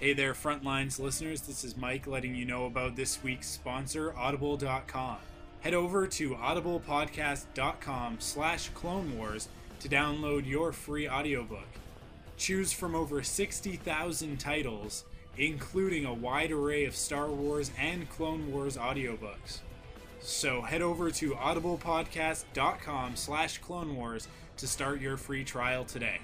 Hey there, Frontlines listeners. This is Mike letting you know about this week's sponsor, Audible.com. Head over to audiblepodcast.com slash Clone Wars to download your free audiobook. Choose from over 60,000 titles, including a wide array of Star Wars and Clone Wars audiobooks. So head over to audiblepodcast.com slash Clone Wars to start your free trial today.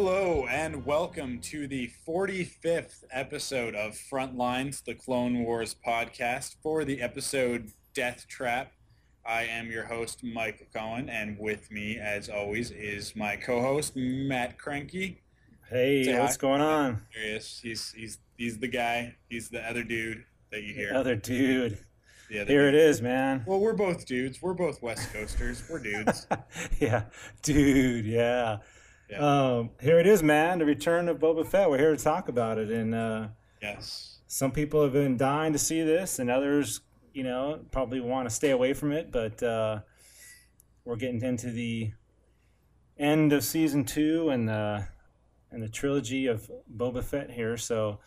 Hello and welcome to the 45th episode of Frontlines, the Clone Wars podcast. For the episode Death Trap, I am your host, Michael Cohen, and with me, as always, is my co-host, Matt Cranky. Hey, Say what's hi. going on? He's, he's, he's the guy. He's the other dude that you hear. Other dude. The other Here it is, man. Well, we're both dudes. We're both West Coasters. We're dudes. yeah, dude, yeah. Yeah. Um, here it is, man. The return of Boba Fett. We're here to talk about it, and uh, yes. some people have been dying to see this, and others, you know, probably want to stay away from it. But uh, we're getting into the end of season two and the and the trilogy of Boba Fett here, so.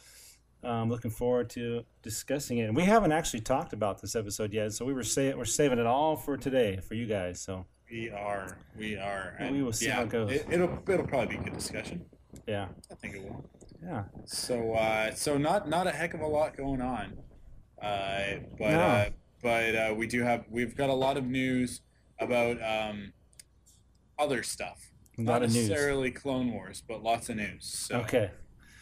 I'm looking forward to discussing it. And we haven't actually talked about this episode yet, so we were say, we're saving it all for today for you guys. So We are. We are. And We will see how it goes. It, it'll, it'll probably be a good discussion. yeah, I think it will. yeah. So, uh, so not not a heck of a lot going on, uh, but No. uh, but uh, we do have we've got a lot of news about um, other stuff. Not of news. necessarily Clone Wars, but lots of news. So, Okay.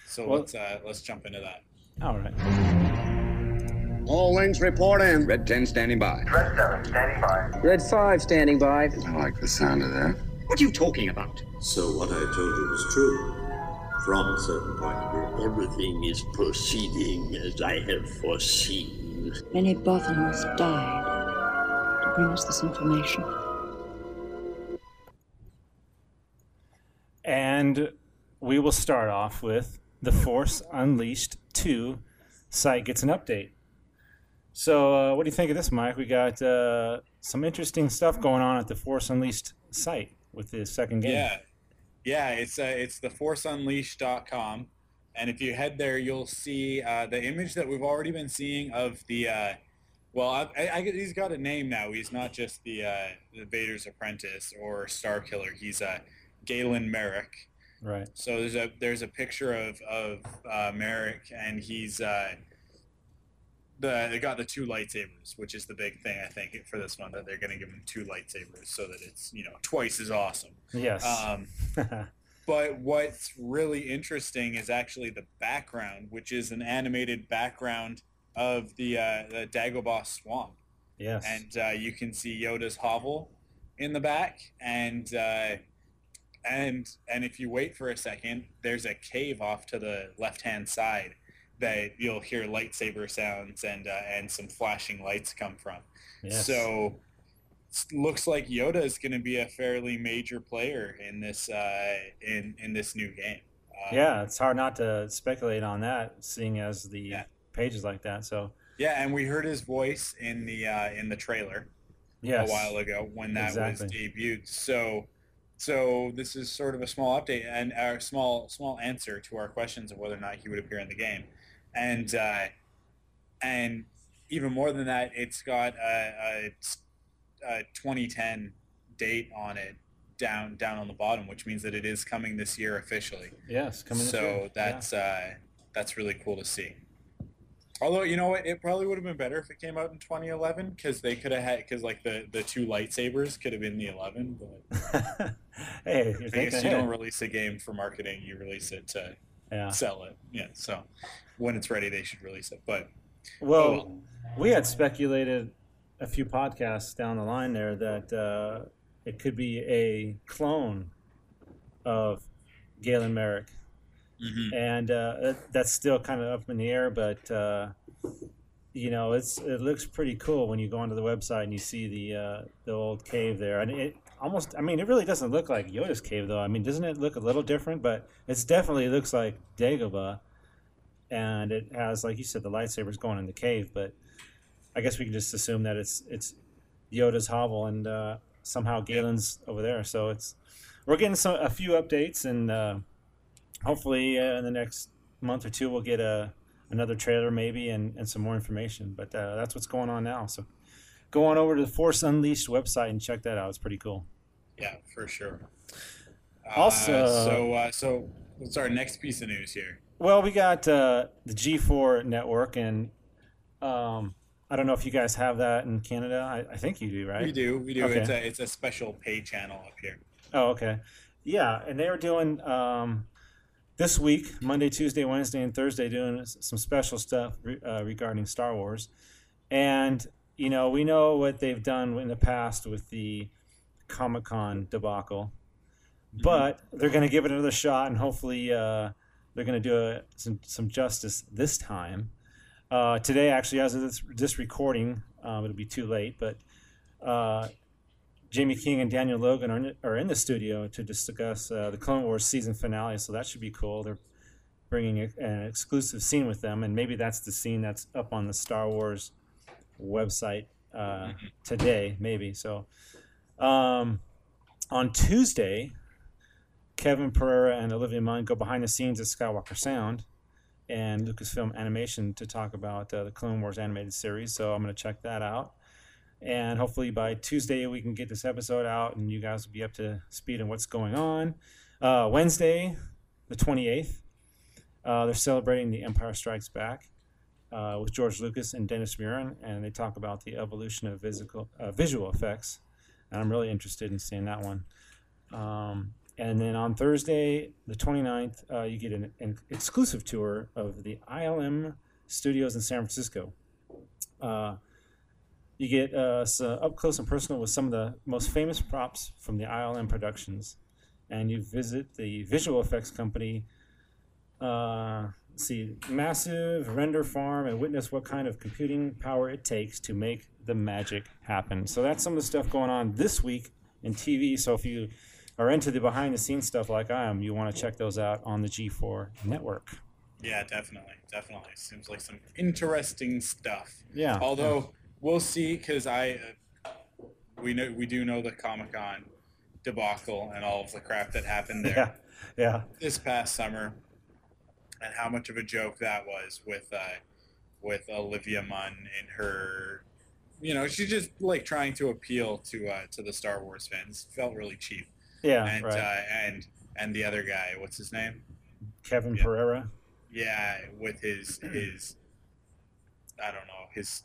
So Well- let's uh, let's jump into that. All right. All wings report in. Red 10 standing by. Red 7, standing by. Red 5 standing by. I like the sound of that. What are you talking about? So what I told you was true, from a certain point of view. Everything is proceeding as I have foreseen. Many Bothans died to bring us this information. And we will start off with The Force Unleashed 2 site gets an update. So, uh, what do you think of this, Mike? We got uh, some interesting stuff going on at the Force Unleashed site with the second game. Yeah, yeah. It's uh, it's the ForceUnleashed.com, and if you head there, you'll see uh, the image that we've already been seeing of the. Uh, well, I, I, I, he's got a name now. He's not just the, uh, the Vader's apprentice or Star Killer. He's uh, Galen Marek. Right. So there's a there's a picture of of uh, Marek, and he's uh, the they got the two lightsabers, which is the big thing I think for this one that they're going to give them two lightsabers so that it's you know twice as awesome. Yes. Um, but what's really interesting is actually the background, which is an animated background of the uh, the Dagobah swamp, yes. and uh, you can see Yoda's hovel in the back, and uh, and and if you wait for a second, there's a cave off to the left hand side that you'll hear lightsaber sounds and uh, and some flashing lights come from. yes. So looks like Yoda is going to be a fairly major player in this uh, in in this new game. Uh, yeah, it's hard not to speculate on that, seeing as the Yeah. pages like that. So, yeah, and we heard his voice in the uh, in the trailer yes. a while ago when that was debuted. So so this is sort of a small update and our small small answer to our questions of whether or not he would appear in the game, and uh, and even more than that, it's got a, a, a 2010 date on it down down on the bottom, which means that it is coming this year officially. Yes, coming. this so year. that's uh, that's really cool to see. Although you know what, it probably would have been better if it came out in 2011 because they could have had because like the the two lightsabers could have been the 11. But hey, I guess you ahead. don't release a game for marketing; you release it to Yeah. sell it. Yeah. So when it's ready, they should release it. But Well, Oh, well. we had speculated a few podcasts down the line there that uh, it could be a clone of Galen Marek, mhm. and uh, that's still kind of up in the air. But uh, you know, it's it looks pretty cool when you go onto the website and you see the uh, the old cave there, and it almost. I mean, it really doesn't look like Yoda's cave though. I mean, doesn't it look a little different? But it's definitely looks like Dagobah, and it has, like you said, the lightsabers going in the cave. But I guess we can just assume that it's it's Yoda's hovel, and uh, somehow Galen's over there. So it's we're getting some a few updates, and uh, hopefully uh, in the next month or two we'll get a another trailer maybe and, and some more information. But uh, that's what's going on now. So go on over to the Force Unleashed website and check that out. It's pretty cool. yeah, for sure. Also- uh, so uh, so what's our next piece of news here? Well, we got uh, the G4 network, and um, I don't know if you guys have that in Canada. I, I think you do, right? We do, we do. Okay. It's a it's a special pay channel up here. Oh, okay. Yeah, and they were doing um, this week, Monday, Tuesday, Wednesday, and Thursday, doing some special stuff re- uh, regarding Star Wars. And, you know, we know what they've done in the past with the Comic Con debacle, but they're going to give it another shot, and hopefully uh, they're going to do a, some, some justice this time. Uh, today, actually, as of this, this recording, um, it'll be too late, but uh, Jaime King and Daniel Logan are in, are in the studio to discuss uh, the Clone Wars season finale, so that should be cool. They're bringing a, an exclusive scene with them, and maybe that's the scene that's up on the Star Wars website uh, today, maybe. So um, on Tuesday, Kevin Pereira and Olivia Munn go behind the scenes at Skywalker Sound and Lucasfilm Animation to talk about uh, the Clone Wars animated series. So I'm going to check that out and hopefully by Tuesday we can get this episode out and you guys will be up to speed on what's going on. Uh, Wednesday, the 28th, uh, they're celebrating The Empire Strikes Back uh, with George Lucas and Dennis Muren, and they talk about the evolution of physical, uh, visual effects. And I'm really interested in seeing that one. Um, and then on Thursday, the 29th, uh, you get an, an exclusive tour of the ILM studios in San Francisco. Uh, you get uh, so up close and personal with some of the most famous props from the ILM productions, and you visit the visual effects company. Uh, see, massive render farm, and witness what kind of computing power it takes to make the magic happen. So that's some of the stuff going on this week in TV. So if you are into the behind the scenes stuff like I am, you want to check those out on the G4 network. Yeah, definitely, definitely. Seems like some interesting stuff. Yeah. Although we'll see, because I uh, we know we do know the Comic Con debacle and all of the crap that happened there Yeah. Yeah. this past summer, and how much of a joke that was with uh, with Olivia Munn and her. You know, she's just like trying to appeal to uh, to the Star Wars fans. Felt really cheap. Yeah. and right. uh, and and the other guy, what's his name? Kevin yeah. Pereira. Yeah, with his his I don't know his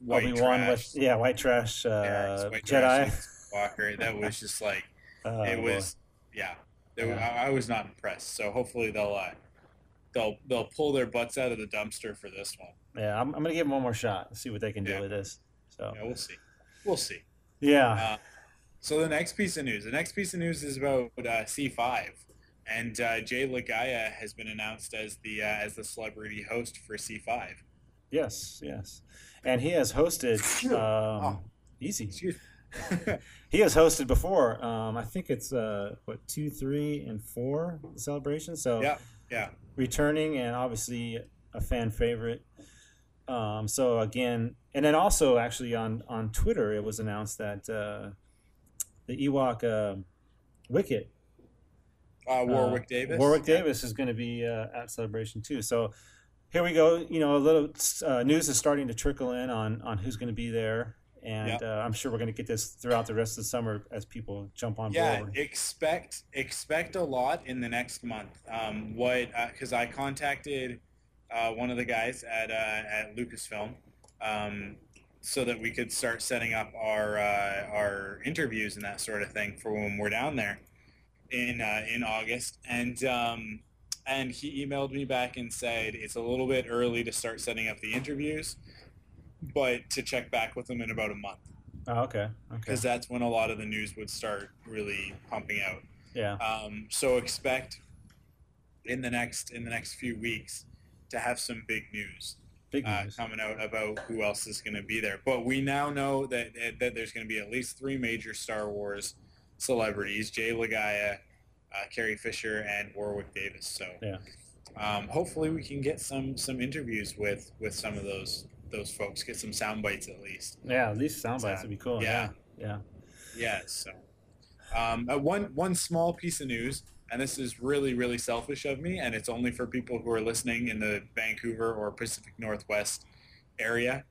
white Obi Wan trash. with yeah, white trash uh, his white Jedi. trash Walker. That was just like Oh, it boy. was. Yeah, They- Yeah. I, I was not impressed. So hopefully they'll uh, they'll they'll pull their butts out of the dumpster for this one. Yeah, I'm, I'm gonna give them one more shot. and See what they can do with this. So Yeah, we'll see. We'll see. yeah, Uh, so the next piece of news. The next piece of news is about uh, C5, and uh, Jay Laga'aia has been announced as the uh, as the celebrity host for C5. yes, yes, and he has hosted. Um, Oh. Easy. He has hosted before. Um, I think it's uh, what two, three, and four celebrations. So yeah, yeah. returning and obviously a fan favorite. Um, so again, and then also actually on on Twitter, it was announced that uh, the Ewok uh, Wicket Uh, Warwick uh, Davis. Warwick Davis is going to be uh, at Celebration too. So here we go. You know, a little uh, news is starting to trickle in on on who's going to be there, and Yep. uh, I'm sure we're going to get this throughout the rest of the summer as people jump on yeah board. expect expect a lot in the next month um, what because i contacted uh, one of the guys at uh, at lucasfilm um, so that we could start setting up our uh, our interviews and that sort of thing for when we're down there in uh, in august. And um, and he emailed me back and said it's a little bit early to start setting up the interviews but to check back with them in about a month. Oh, okay, okay, because that's when a lot of the news would start really pumping out. yeah, Um, so expect in the next in the next few weeks to have some big news big uh, coming out about who else is going to be there. But we now know that that there's going to be at least three major Star Wars celebrities: Jay Laga'aia, uh, Carrie Fisher, and Warwick Davis. So Yeah. um, hopefully we can get some some interviews with with some of those those folks. Get some sound bites at least. Yeah, at least sound bites would be cool. Yeah, Yeah. yeah. Yeah. So, um, uh, one one small piece of news, and this is really really selfish of me, and it's only for people who are listening in the Vancouver or Pacific Northwest area.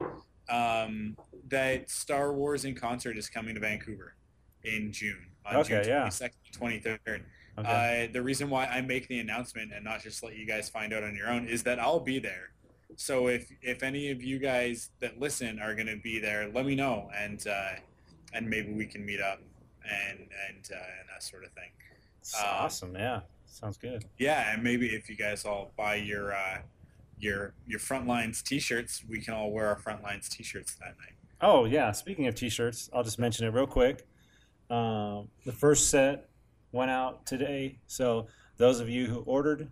Um, that Star Wars in concert is coming to Vancouver in June. On Okay, June yeah. 23rd. Okay. Uh, the reason why I make the announcement and not just let you guys find out on your own is that I'll be there. So if if any of you guys that listen are going to be there, let me know and uh, and maybe we can meet up and and uh, and that sort of thing. It's um, awesome. Yeah, sounds good. Yeah, and maybe if you guys all buy your uh, your your Frontlines T-shirts, we can all wear our Frontlines T-shirts that night. Oh yeah, speaking of t-shirts, I'll just mention it real quick. Um, the first set went out today, so those of you who ordered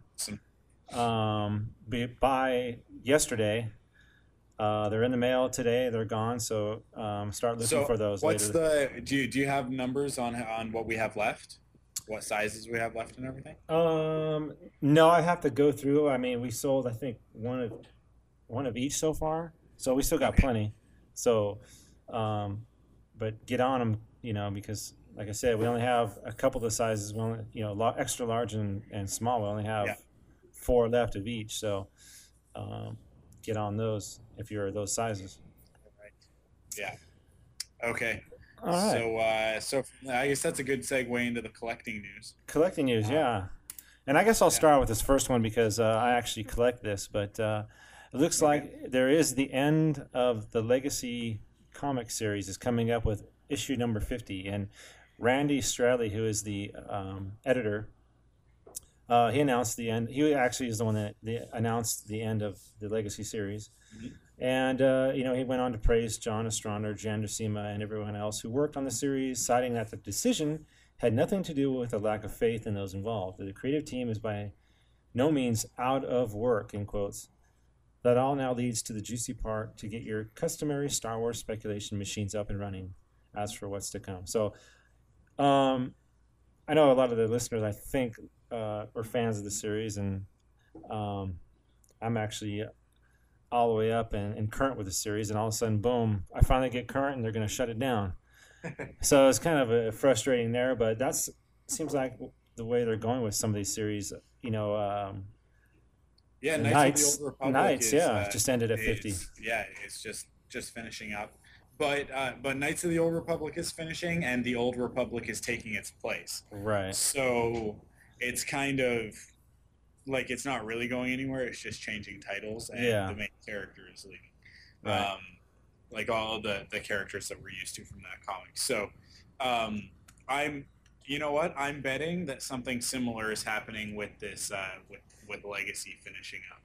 um, be, by yesterday, uh, they're in the mail today. They're gone, so um, start looking So for those what's later. the do you, do you have numbers on on what we have left? What sizes we have left and everything? Um, no, I have to go through. I mean, we sold I think one of one of each so far, so we still got Okay. plenty. So, um, but get on them, you know, because like I said, we only have a couple of the sizes. We only, you know, extra large and, and small. We only have Yeah. four left of each. So, um, get on those if you're those sizes. Right. Yeah. Okay. All right. So uh, so I guess that's a good segue into the collecting news. Collecting news, yeah. And I guess I'll start with this first one because uh, I actually collect this, but uh, it looks like there is the end of the Legacy comic series is coming up with issue number 50. And Randy Stradley, who is the um, editor, uh, he announced the end. He actually is the one that the, announced the end of the Legacy series. And, uh, you know, he went on to praise John Ostrander, Jan Duursema, and everyone else who worked on the series, citing that the decision had nothing to do with a lack of faith in those involved. The creative team is by no means out of work, in quotes. That all now leads to the juicy part to get your customary Star Wars speculation machines up and running as for what's to come. So, um, I know a lot of the listeners, I think, uh, are fans of the series, and um, I'm actually all the way up and, and current with the series, and all of a sudden, boom, I finally get current, and they're going to shut it down. so it's kind of a frustrating there, but that's seems like the way they're going with some of these series. You know, um, Yeah, Knights, Knights- of the Old Republic. Knights, is, yeah, uh, just ended at 50. Yeah, it's just just finishing up. But uh, but Knights of the Old Republic is finishing, and the Old Republic is taking its place. right? So it's kind of like it's not really going anywhere. It's just changing titles, and Yeah. the main character is leaving. Right. Um, like all the the characters that we're used to from that comic. So um, I'm, you know what? I'm betting that something similar is happening with this uh, with with Legacy finishing up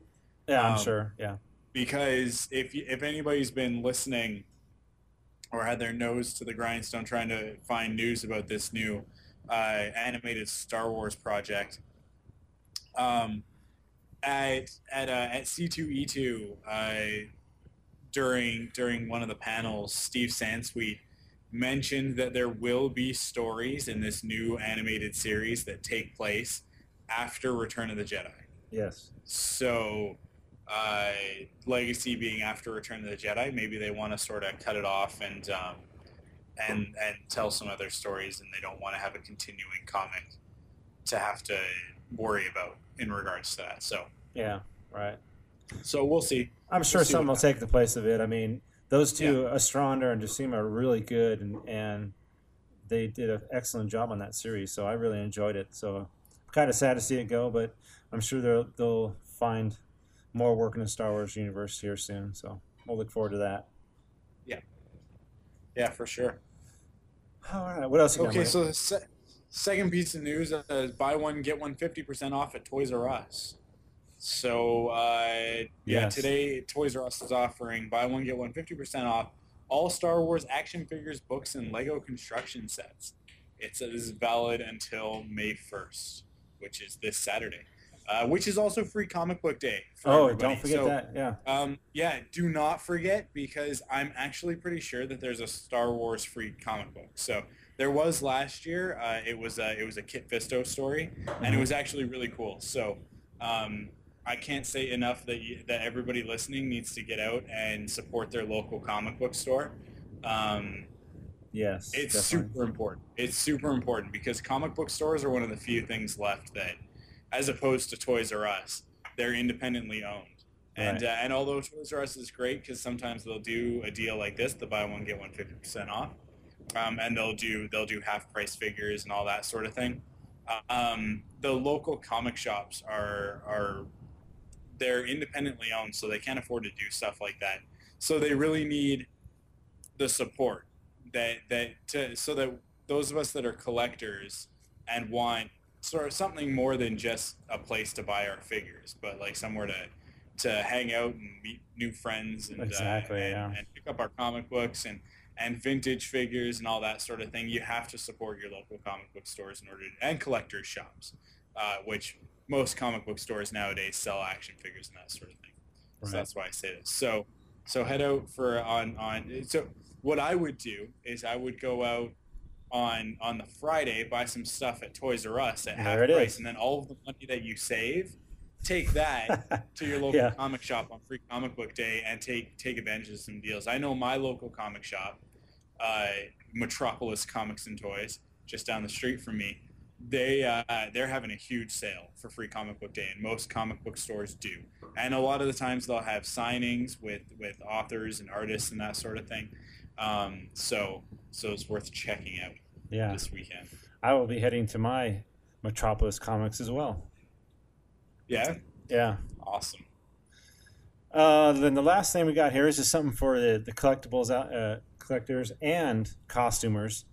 Yeah, I'm Um, sure. Yeah, because if if anybody's been listening or had their nose to the grindstone trying to find news about this new uh, animated Star Wars project, um, at at uh, at C2E2 uh, during during one of the panels, Steve Sansweet mentioned that there will be stories in this new animated series that take place after Return of the Jedi. yes, So, uh, Legacy being after Return of the Jedi, maybe they want to sort of cut it off and um, and and tell some other stories, and they don't want to have a continuing comic to have to worry about in regards to that. So, yeah, right. So we'll see. I'm sure We'll see something will what take the place of it. I mean, those two, Ostrander and Duursema, are really good, and, and they did an excellent job on that series. So I really enjoyed it. So I'm kind of sad to see it go, but I'm sure they'll they'll find more work in the Star Wars universe here soon. So we'll look forward to that. Yeah, Yeah, for sure. All right, what else you? Okay, Mike? so the se- second piece of news uh, is buy one get one 50% off at Toys R Us. So uh, yeah, Yes. today Toys R Us is offering buy one get one 50% off all Star Wars action figures, books, and Lego construction sets. It's it is valid until May 1st, which is this Saturday, uh, which is also free comic book day. For oh, everybody. don't forget So, that. Yeah. um, yeah, do not forget because I'm actually pretty sure that there's a Star Wars free comic book. So there was last year. Uh, it was a, it was a Kit Fisto story, and it was actually really cool. So um, I can't say enough that you, that everybody listening needs to get out and support their local comic book store. Um, Yes. it's definitely. super important. It's super important because comic book stores are one of the few things left that, as opposed to Toys R Us, they're independently owned. And Right. uh, and although Toys R Us is great because sometimes they'll do a deal like this, the buy one get one fifty percent off, um, and they'll do they'll do half price figures and all that sort of thing. Uh, um, the local comic shops are are they're independently owned, so they can't afford to do stuff like that. So they really need the support that that to so that those of us that are collectors and want sort of something more than just a place to buy our figures, but like somewhere to to hang out and meet new friends and Exactly, uh, and, yeah. and pick up our comic books and and vintage figures and all that sort of thing. You have to support your local comic book stores in order to, and collectors shops, uh, which most comic book stores nowadays sell action figures and that sort of thing. Right. So that's why I say this. So so head out for on on so what I would do is I would go out on on the Friday buy some stuff at Toys R Us at half There it price is. and then all of the money that you save take that to your local Yeah. comic shop on free comic book day and take take advantage of some deals. I know my local comic shop uh, Metropolis Comics and Toys just down the street from me they uh, they're having a huge sale for free comic book day and most comic book stores do and a lot of the times they'll have signings with with authors and artists and that sort of thing um, so so it's worth checking out yeah. this weekend I will be heading to my Metropolis comics as well. yeah Yeah. awesome Uh, then the last thing we got here is just something for the, the collectibles out, uh, collectors and costumers.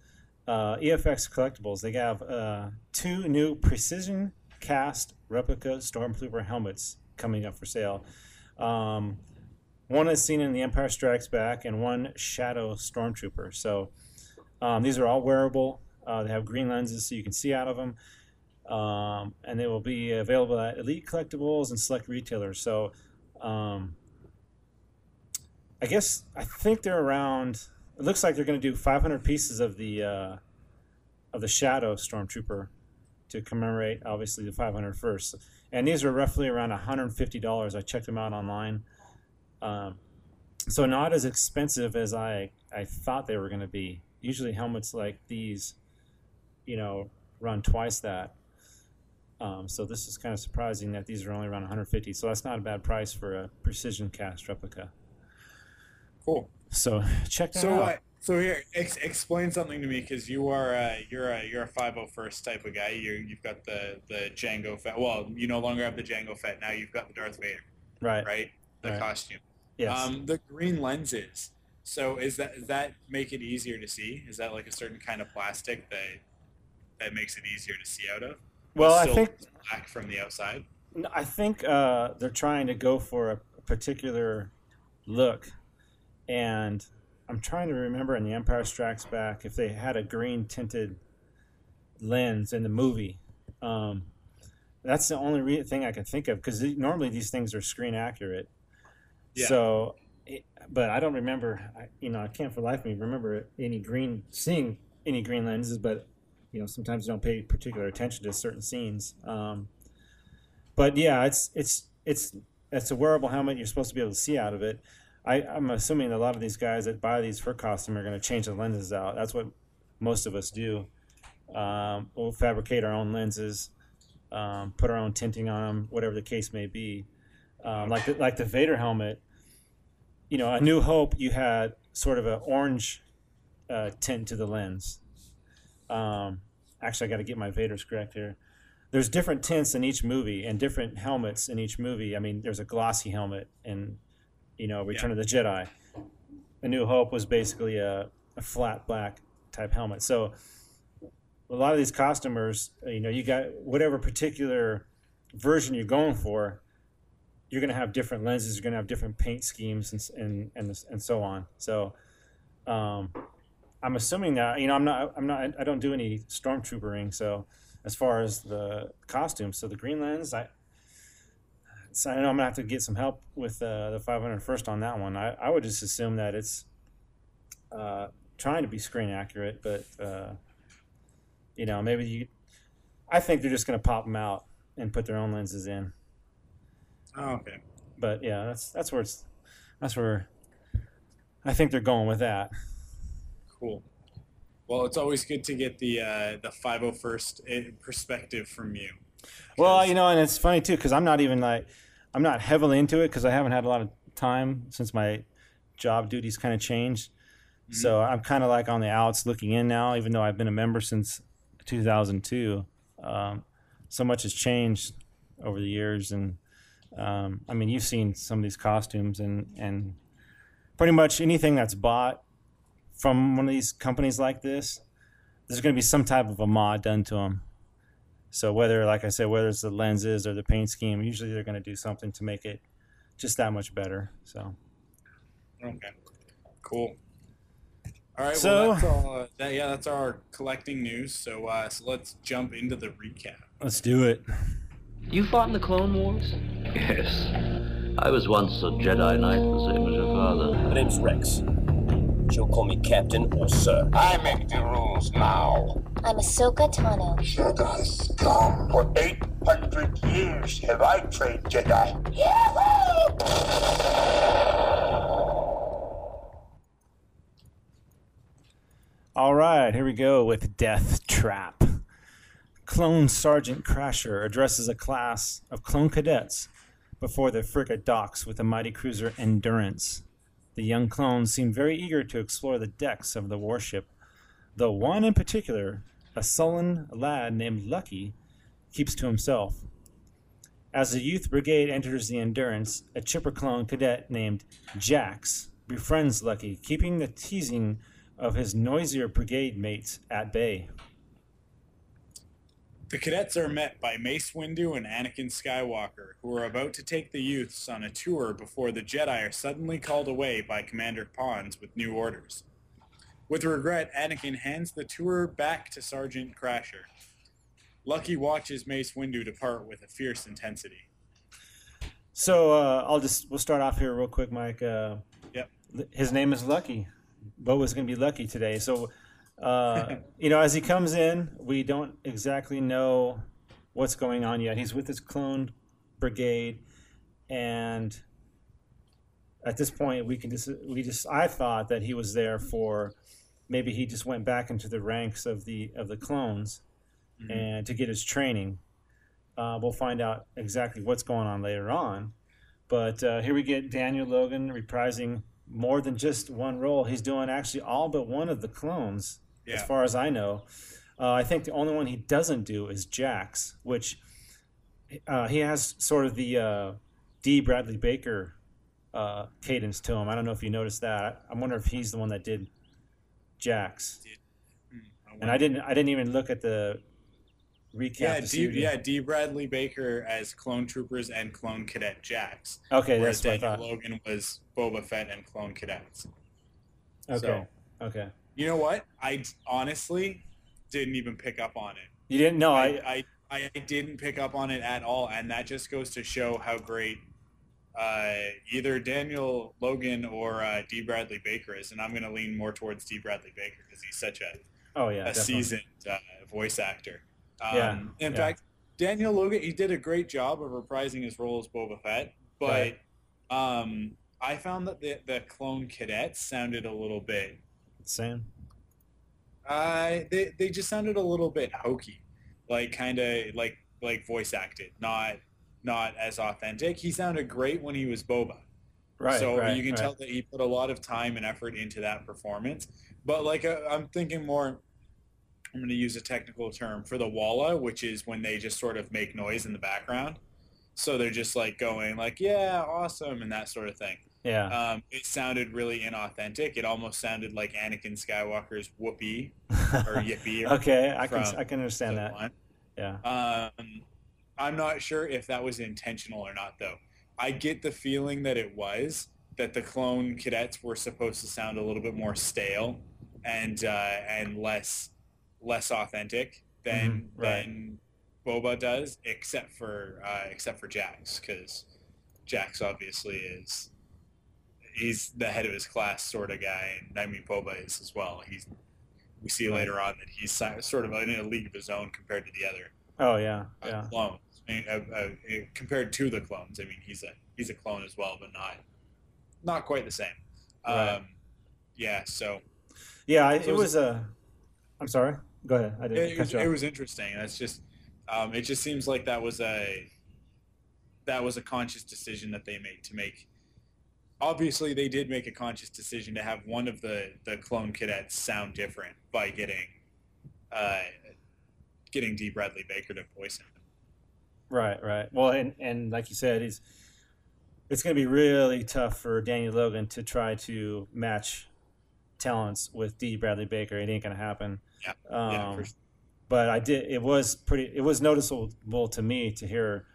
Uh, EFX Collectibles, they have uh, two new precision cast replica Stormtrooper helmets coming up for sale. Um, one is seen in The Empire Strikes Back, and one Shadow Stormtrooper. So um, these are all wearable. Uh, they have green lenses so you can see out of them. Um, and they will be available at Elite Collectibles and select retailers. So um, I guess I think they're around. It looks like they're going to do 500 pieces of the uh, of the Shadow Stormtrooper to commemorate, obviously, the 500 first. And these are roughly around 150 dollars. I checked them out online. Um, so not as expensive as I I thought they were going to be. Usually helmets like these, you know, run twice that. Um, so this is kind of surprising that these are only around 150. So that's not a bad price for a precision cast replica. cool So check that so out. uh, so here ex- explain something to me because you are uh, you're a you're a 501st type of guy you you've got the the Jango Fett well you no longer have the Jango Fett now you've got the Darth Vader right. right the Right. costume Yes. Um, the green lenses. So is that does that make it easier to see? Is that like a certain kind of plastic that that makes it easier to see out of? well, I think black from the outside. I think uh, they're trying to go for a particular look, and I'm trying to remember in The Empire Strikes Back if they had a green tinted lens in the movie. Um, that's the only re- thing I can think of because normally these things are screen accurate. Yeah. So, it, but I don't remember. I, you know, I can't for life of me remember any green seeing any green lenses. But you know, sometimes you don't pay particular attention to certain scenes. Um, but yeah, it's it's it's it's a wearable helmet. You're supposed to be able to see out of it. I, I'm assuming a lot of these guys that buy these for costume are going to change the lenses out. That's what most of us do. Um, we'll fabricate our own lenses, um, put our own tinting on them, whatever the case may be. Um, like the, like the Vader helmet, you know, A New Hope, you had sort of an orange uh, tint to the lens. Um, actually, I got to get my Vaders correct here. There's different tints in each movie and different helmets in each movie. I mean, there's a glossy helmet in, you know, Return of the Jedi. A New Hope was basically a, a flat black type helmet. So a lot of these costumers, you know, you got whatever particular version you're going for, you're going to have different lenses. You're going to have different paint schemes and and and, and so on. So, um, I'm assuming that you know I'm not I'm not I don't do any stormtroopering. So, as far as the costumes, so the green lens, I. So I know I'm gonna have to get some help with uh, the 500 first on that one. I, I would just assume that it's uh, trying to be screen accurate, but uh, you know maybe you. I think they're just gonna pop them out and put their own lenses in. Oh, okay. But yeah, that's that's where it's that's where I think they're going with that. Cool. Well, it's always good to get the uh, the 501st perspective from you. Well, you know, and it's funny too because I'm not even like I'm not heavily into it because I haven't had a lot of time since my job duties kind of changed. Mm-hmm. So I'm kind of like on the outs looking in now, even though I've been a member since 2002. Um, so much has changed over the years, and um, I mean, you've seen some of these costumes, and and pretty much anything that's bought from one of these companies like this, there's going to be some type of a mod done to them. So whether, like I said, whether it's the lenses or the paint scheme, usually they're going to do something to make it just that much better. So. Okay. Cool. All right. So well, that's all, uh, that, yeah, that's our collecting news. So uh, so let's jump into the recap. Let's do it. You fought in the Clone Wars? Yes. I was once a Jedi Knight, the same as your father. My name's Rex. She'll call me Captain or Sir. I make the rules now. I'm Ahsoka Tano. Jedi scum. For 800 years have I trained Jedi. Yahoo! All right, here we go with Death Trap. Clone Sergeant Crasher addresses a class of clone cadets before the frigate docks with the mighty cruiser Endurance. The young clones seem very eager to explore the decks of the warship, though one in particular, a sullen lad named Lucky, keeps to himself. As the youth brigade enters the Endurance, a chipper clone cadet named Jax befriends Lucky, keeping the teasing of his noisier brigade mates at bay. The cadets are met by Mace Windu and Anakin Skywalker, who are about to take the youths on a tour before the Jedi are suddenly called away by Commander Ponds with new orders. With regret, Anakin hands the tour back to Sergeant Crasher. Lucky watches Mace Windu depart with a fierce intensity. So uh, I'll just we'll start off here real quick, Mike. Uh, yep. His name is Lucky. Boba's gonna be lucky today. So uh, you know, as he comes in, we don't exactly know what's going on yet. He's with his clone brigade, and at this point, we can just we just I thought that he was there for maybe he just went back into the ranks of the of the clones mm-hmm. and to get his training. Uh, we'll find out exactly what's going on later on. But uh, here we get Daniel Logan reprising more than just one role. He's doing actually all but one of the clones yeah. as far as I know. Uh, I think the only one he doesn't do is Jax, which uh, he has sort of the uh, D. Bradley Baker uh, cadence to him. I don't know if you noticed that. I wonder if he's the one that did Jax. Hmm, and I didn't. I didn't even look at the recap. Yeah, D, yeah, D. Bradley Baker as clone troopers and clone cadet Jax. Okay, whereas that's Daniel Logan was Boba Fett and clone cadets. Okay. So, okay. You know what? I honestly didn't even pick up on it. You didn't know I, I, I, I didn't pick up on it at all, and that just goes to show how great uh, either Daniel Logan or uh, D. Bradley Baker is, and I'm going to lean more towards D. Bradley Baker because he's such a oh yeah a seasoned uh, voice actor. Um, yeah. In yeah. fact, Daniel Logan he did a great job of reprising his role as Boba Fett, but right. um, I found that the the clone cadets sounded a little bit same. Uh, they they just sounded a little bit hokey, like kind of like like voice acted, not not as authentic. He sounded great when he was Boba. Right. so right, you can right. tell that he put a lot of time and effort into that performance. But like uh, I'm thinking more, I'm going to use a technical term for the walla, which is when they just sort of make noise in the background. So they're just like going like, yeah, awesome, and that sort of thing. Yeah. Um, it sounded really inauthentic. It almost sounded like Anakin Skywalker's whoopee or yippee. or okay, I can I can understand that. one. Yeah. Um, I'm not sure if that was intentional or not, though. I get the feeling that it was that the clone cadets were supposed to sound a little bit more stale and uh, and less less authentic than Mhm, right. than Boba does, except for uh, except for Jax, because Jax obviously is he's the head of his class sort of guy, and I mean Boba is as well. He's we see later on that he's sort of in a league of his own compared to the other Oh yeah. uh, Yeah. clones. I mean, uh, uh, compared to the clones, I mean he's a he's a clone as well, but not not quite the same. Right. Um, yeah, so Yeah. I, So it was a. I'm sorry. Go ahead. I didn't it, was, you it was interesting. That's just um, it. Just seems like that was a that was a conscious decision that they made to make. Obviously, they did make a conscious decision to have one of the the clone cadets sound different by getting uh, getting D. Bradley Baker to voice him. Right, right. Well, and and like you said, it's it's going to be really tough for Danny Logan to try to match talents with D. Bradley Baker. It ain't going to happen. Yeah, Um, yeah, for sure. But I did. It was pretty. It was noticeable to me to hear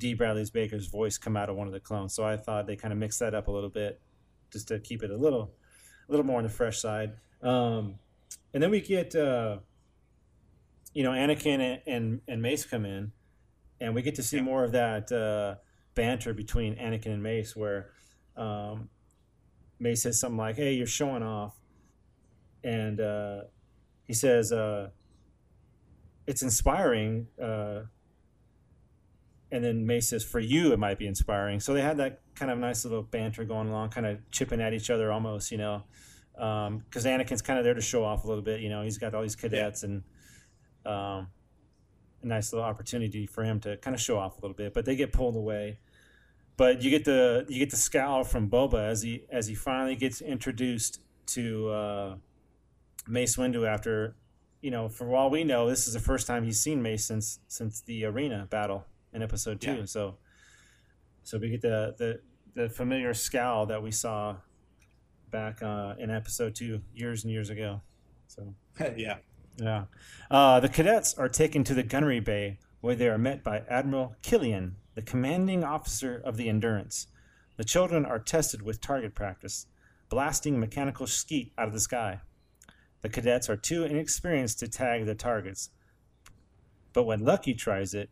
D. Bradley Baker's voice come out of one of the clones. So I thought they kind of mixed that up a little bit, just to keep it a little, a little more on the fresh side. Um, and then we get, uh, you know, Anakin and, and and Mace come in, and we get to see Yeah. more of that uh, banter between Anakin and Mace, where um, Mace says something like, "Hey, you're showing off," and uh, he says, uh, "It's inspiring." And then Mace says, "For you, it might be inspiring." So they had that kind of nice little banter going along, kind of chipping at each other, almost, you know, because Anakin's kind of there to show off a little bit. You know, he's got all these cadets and um, a nice little opportunity for him to kind of show off a little bit. But they get pulled away. But you get the you get the scowl from Boba as he as he finally gets introduced to uh, Mace Windu after, you know, for all we know, this is the first time he's seen Mace since since the arena battle in episode two. Yeah. So, so we get the the the familiar scowl that we saw back uh, in episode two years and years ago. So. yeah. Yeah. Uh, the cadets are taken to the gunnery bay where they are met by Admiral Killian, the commanding officer of the Endurance. The children are tested with target practice, blasting mechanical skeet out of the sky. The cadets are too inexperienced to tag the targets. But when Lucky tries it,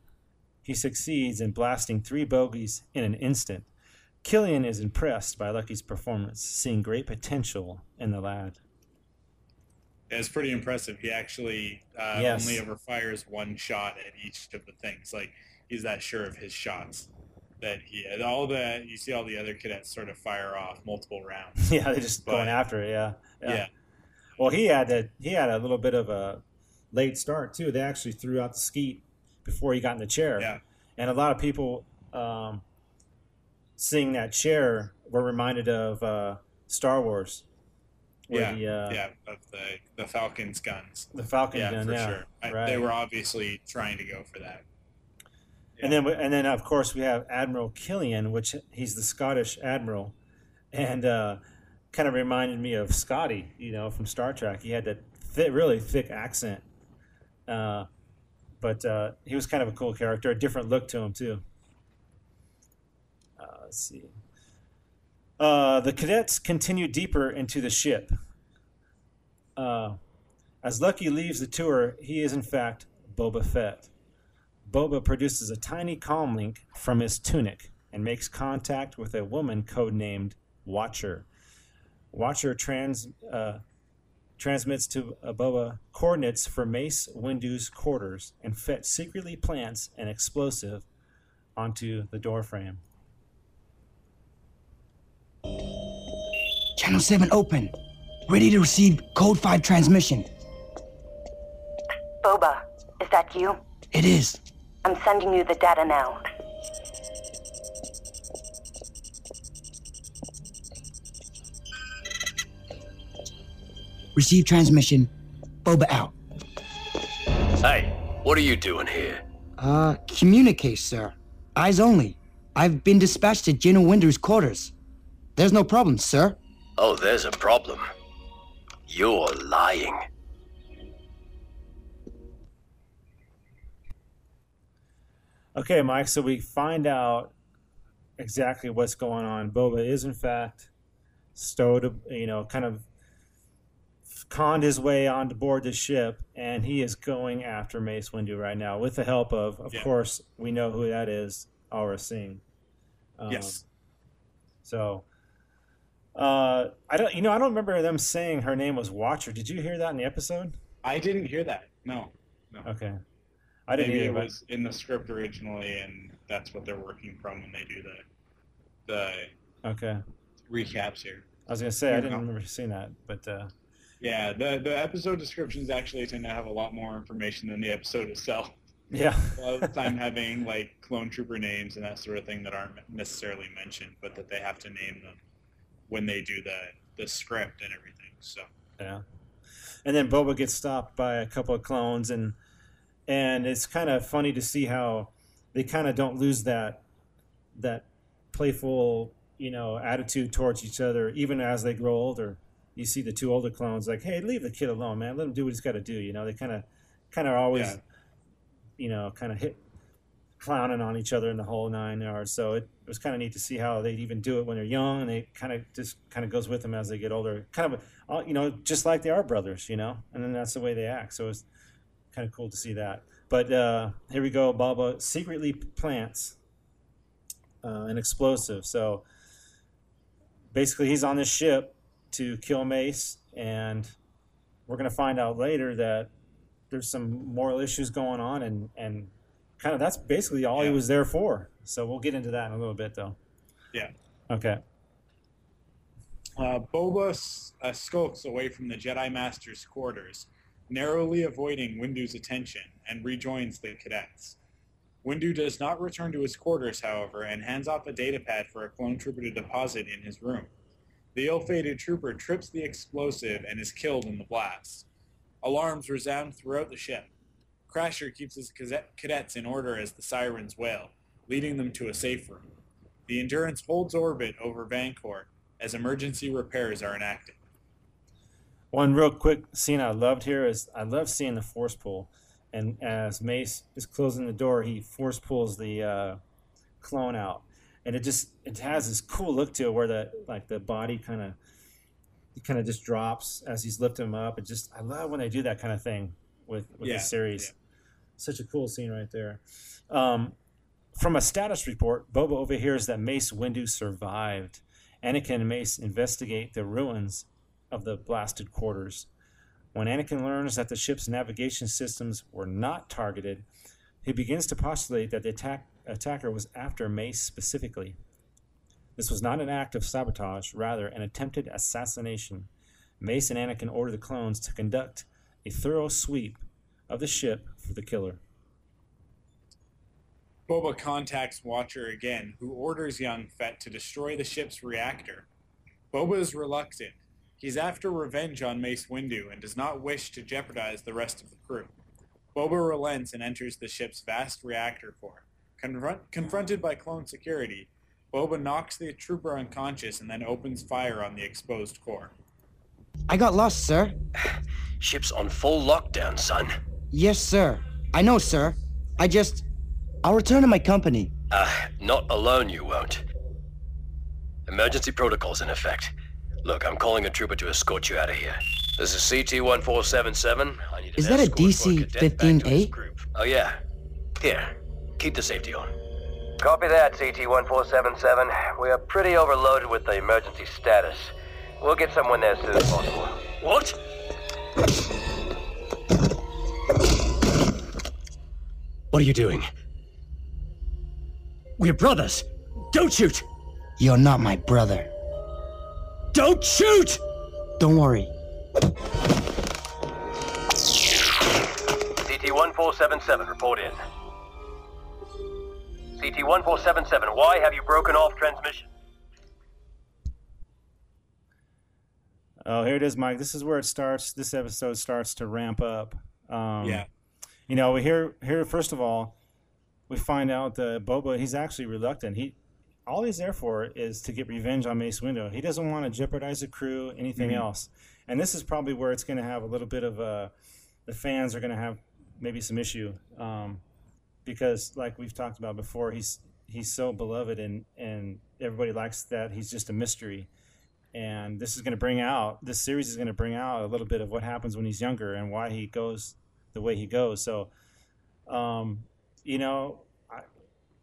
he succeeds in blasting three bogeys in an instant. Killian is impressed by Lucky's performance, seeing great potential in the lad. Yeah, it's pretty impressive. He actually uh, Yes. only ever fires one shot at each of the things. Like he's that sure of his shots that he all the you see all the other cadets sort of fire off multiple rounds. yeah, they're just But- going after it. Yeah. Yeah. Well, he had that. He had a little bit of a late start too. They actually threw out the skeet before he got in the chair. Yeah. And a lot of people um, seeing that chair were reminded of uh, Star Wars. Yeah, the, uh, yeah, of the the Falcons guns. The Falcon yeah, gun. for yeah. sure. I, right. They were obviously trying to go for that. And then, and then, of course, we have Admiral Killian, which he's the Scottish admiral, and uh, kind of reminded me of Scotty, you know, from Star Trek. He had that th- really thick accent, uh, but uh, he was kind of a cool character, a different look to him too. Uh, let's see. Uh, the cadets continue deeper into the ship. Uh, as Lucky leaves the tour, he is in fact Boba Fett. Boba produces a tiny comm link from his tunic and makes contact with a woman codenamed Watcher. Watcher trans, uh, transmits to Boba coordinates for Mace Windu's quarters, and Fett secretly plants an explosive onto the doorframe. Channel 7 open. Ready to receive Code 5 transmission. Boba, is that you? It is. I'm sending you the data now. Receive transmission. Boba out. Hey, what are you doing here? Uh, communicate, sir. Eyes only. I've been dispatched to General Windu's quarters. There's no problem, sir. Oh, there's a problem. You're lying. Okay, Mike. So we find out exactly what's going on. Boba is in fact stowed, you know, kind of conned his way onto board the ship, and he is going after Mace Windu right now with the help of, of Yeah. course, we know who that is, Aurra Sing. Um, Yes. So, uh, I don't, you know, I don't remember them saying her name was Watcher. Did you hear that in the episode? I didn't hear that. No. No. Okay, I didn't Maybe hear it but- was in the script originally, and that's what they're working from when they do the the Okay, recaps here. I was gonna say I didn't remember seeing that, but uh, Yeah, the the episode descriptions actually tend to have a lot more information than the episode itself. yeah, A lot of the time having like clone trooper names and that sort of thing that aren't necessarily mentioned, but that they have to name them when they do the the script and everything. So Yeah. And then Boba gets stopped by a couple of clones and and it's kind of funny to see how they kind of don't lose that that playful, you know, attitude towards each other even as they grow older. You see the two older clones like, "Hey, leave the kid alone, man. Let him do what he's got to do." You know, they kind of kind of always Yeah. you know, kind of hit clowning on each other in the whole nine yards. So it, it was kind of neat to see how they even do it when they're young, and they kind of just kind of goes with them as they get older. Kind of, uh, you know, just like they are brothers, you know, and then that's the way they act. So it's kind of cool to see that. But uh, here we go. Boba secretly plants uh, an explosive. So basically, he's on this ship to kill Mace, and we're going to find out later that there's some moral issues going on, and and kind of that's basically all he was there for. So we'll get into that in a little bit, though. yeah. Okay. Uh, Boba uh, skulks away from the Jedi Master's quarters, narrowly avoiding Windu's attention, and rejoins the cadets. Windu does not return to his quarters, however, and hands off a datapad for a clone trooper to deposit in his room. The ill-fated trooper trips the explosive and is killed in the blast. Alarms resound throughout the ship. Crasher keeps his cadets in order as the sirens wail, leading them to a safe room. The Endurance holds orbit over Vanqor as emergency repairs are enacted. One real quick scene I loved here is I love seeing the force pull, and as Mace is closing the door, he force pulls the uh, clone out, and it just it has this cool look to it where the like the body kind of kind of just drops as he's lifting him up. It just I love when they do that kind of thing with with Yeah, the series. yeah. Such a cool scene right there. Um, from a status report, Boba overhears that Mace Windu survived. Anakin and Mace investigate the ruins of the blasted quarters. When Anakin learns that the ship's navigation systems were not targeted, he begins to postulate that the attack, attacker was after Mace specifically. This was not an act of sabotage, rather, an attempted assassination. Mace and Anakin order the clones to conduct a thorough sweep of the ship for the killer. Boba contacts Watcher again, who orders young Fett to destroy the ship's reactor. Boba is reluctant. He's after revenge on Mace Windu and does not wish to jeopardize the rest of the crew. Boba relents and enters the ship's vast reactor core. Confront- confronted by clone security, Boba knocks the trooper unconscious and then opens fire on the exposed core. I got lost, sir. Ship's on full lockdown, son. Yes, sir. I know, sir. I just. I'll return to my company. Uh, not alone you won't. Emergency protocols in effect. Look, I'm calling a trooper to escort you out of here. This is CT-1477. I need an Is that a DC cadet back to his 15A? group. Oh, yeah. Here, keep the safety on. Copy that, CT-1477. We are pretty overloaded with the emergency status. We'll get someone there as soon as possible. What? What are you doing? We're brothers. Don't shoot. You're not my brother. Don't shoot! Don't worry. CT-1477, report in. CT-1477, why have you broken off transmission? Oh, here it is, Mike. This is where it starts. This episode starts to ramp up. Um, Yeah. You know, we hear here first of all, we find out that Boba he's actually reluctant. He all he's there for is to get revenge on Mace Windu. He doesn't want to jeopardize the crew, anything Mhm. else. And this is probably where it's going to have a little bit of a. The fans are going to have maybe some issue um, because, like we've talked about before, he's he's so beloved and and everybody likes that he's just a mystery. And this is going to bring out this series is going to bring out a little bit of what happens when he's younger and why he goes the way he goes. So, um, you know, I,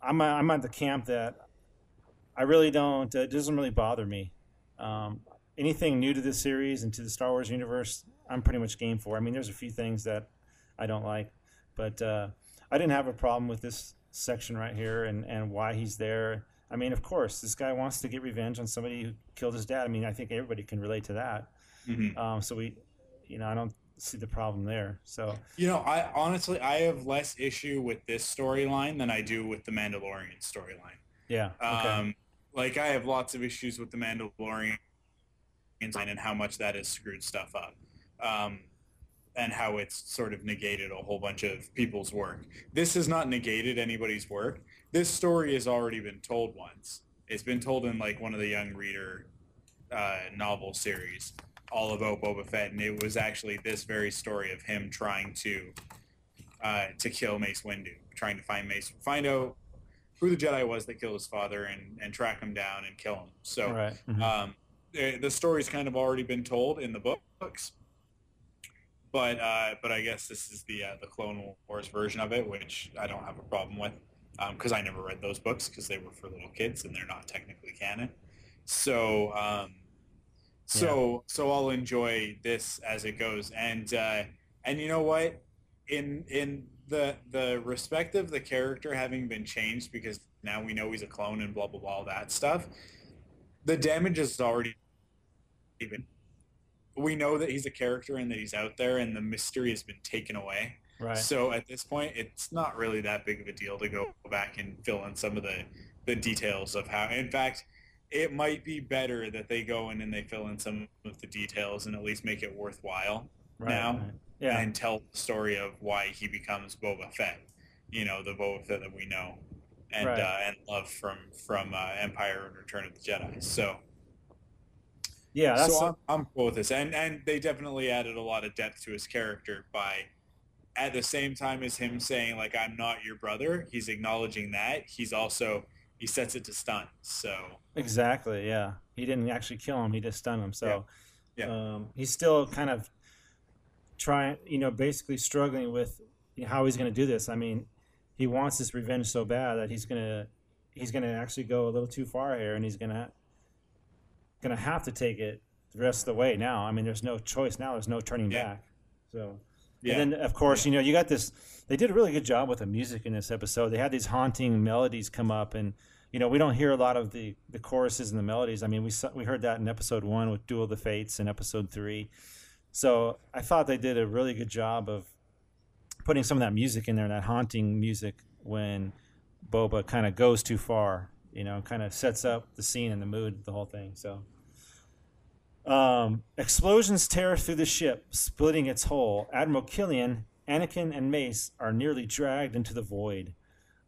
I'm I'm at the camp that I really don't. It doesn't really bother me. Um, anything new to this series and to the Star Wars universe, I'm pretty much game for. I mean, there's a few things that I don't like, but uh, I didn't have a problem with this section right here and, and why he's there. I mean, of course, this guy wants to get revenge on somebody who killed his dad. I mean, I think everybody can relate to that. Mhm. Um, so we, you know, I don't see the problem there. So You know, I honestly I have less issue with this storyline than I do with the Mandalorian storyline. yeah, okay. Um, like I have lots of issues with the Mandalorian and how much that has screwed stuff up, um, and how it's sort of negated a whole bunch of people's work. This has not negated anybody's work. This story has already been told once. It's been told in like one of the young reader uh, novel series, all about Boba Fett, and it was actually this very story of him trying to uh, to kill Mace Windu, trying to find Mace, find out who the Jedi was that killed his father, and and track him down and kill him. So Right. Mhm. um, the, the story's kind of already been told in the books, but uh, but I guess this is the uh, the Clone Wars version of it, which I don't have a problem with because I never read those books because they were for little kids and they're not technically canon. So um, so so I'll enjoy this as it goes, and uh, and you know what, in in the the respect of the character having been changed because now we know he's a clone and blah blah blah all that stuff. The damage is already been. We know that he's a character and that he's out there, and the mystery has been taken away. Right. So at this point, it's not really that big of a deal to go back and fill in some of the the details of how. In fact, it might be better that they go in and they fill in some of the details and at least make it worthwhile Right, now, right. Yeah. and tell the story of why he becomes Boba Fett. You know, the Boba Fett that we know and Right. uh, and love from from uh, Empire and Return of the Jedi. So Yeah, that's so I'm, I'm cool with this, and and they definitely added a lot of depth to his character by, at the same time as him saying like I'm not your brother, he's acknowledging that he's also he sets it to stun. So Exactly. Yeah, he didn't actually kill him; he just stunned him. So, Yeah. Um, he's still kind of trying, you know, basically struggling with how he's going to do this. I mean, he wants this revenge so bad that he's gonna he's gonna actually go a little too far here, and he's gonna gonna have to take it the rest of the way. Now, I mean, there's no choice now. There's no turning Yeah. back. So. Yeah. And then, of course, you know, you got this. They did a really good job with the music in this episode. They had these haunting melodies come up, and you know, we don't hear a lot of the the choruses and the melodies. I mean, we saw, we heard that in episode one with Duel of the Fates and episode three. So I thought they did a really good job of putting some of that music in there, that haunting music when Boba kind of goes too far. You know, kind of sets up the scene and the mood, the whole thing. So. Um, explosions tear through the ship, splitting its hull. Admiral Killian, Anakin, and Mace are nearly dragged into the void.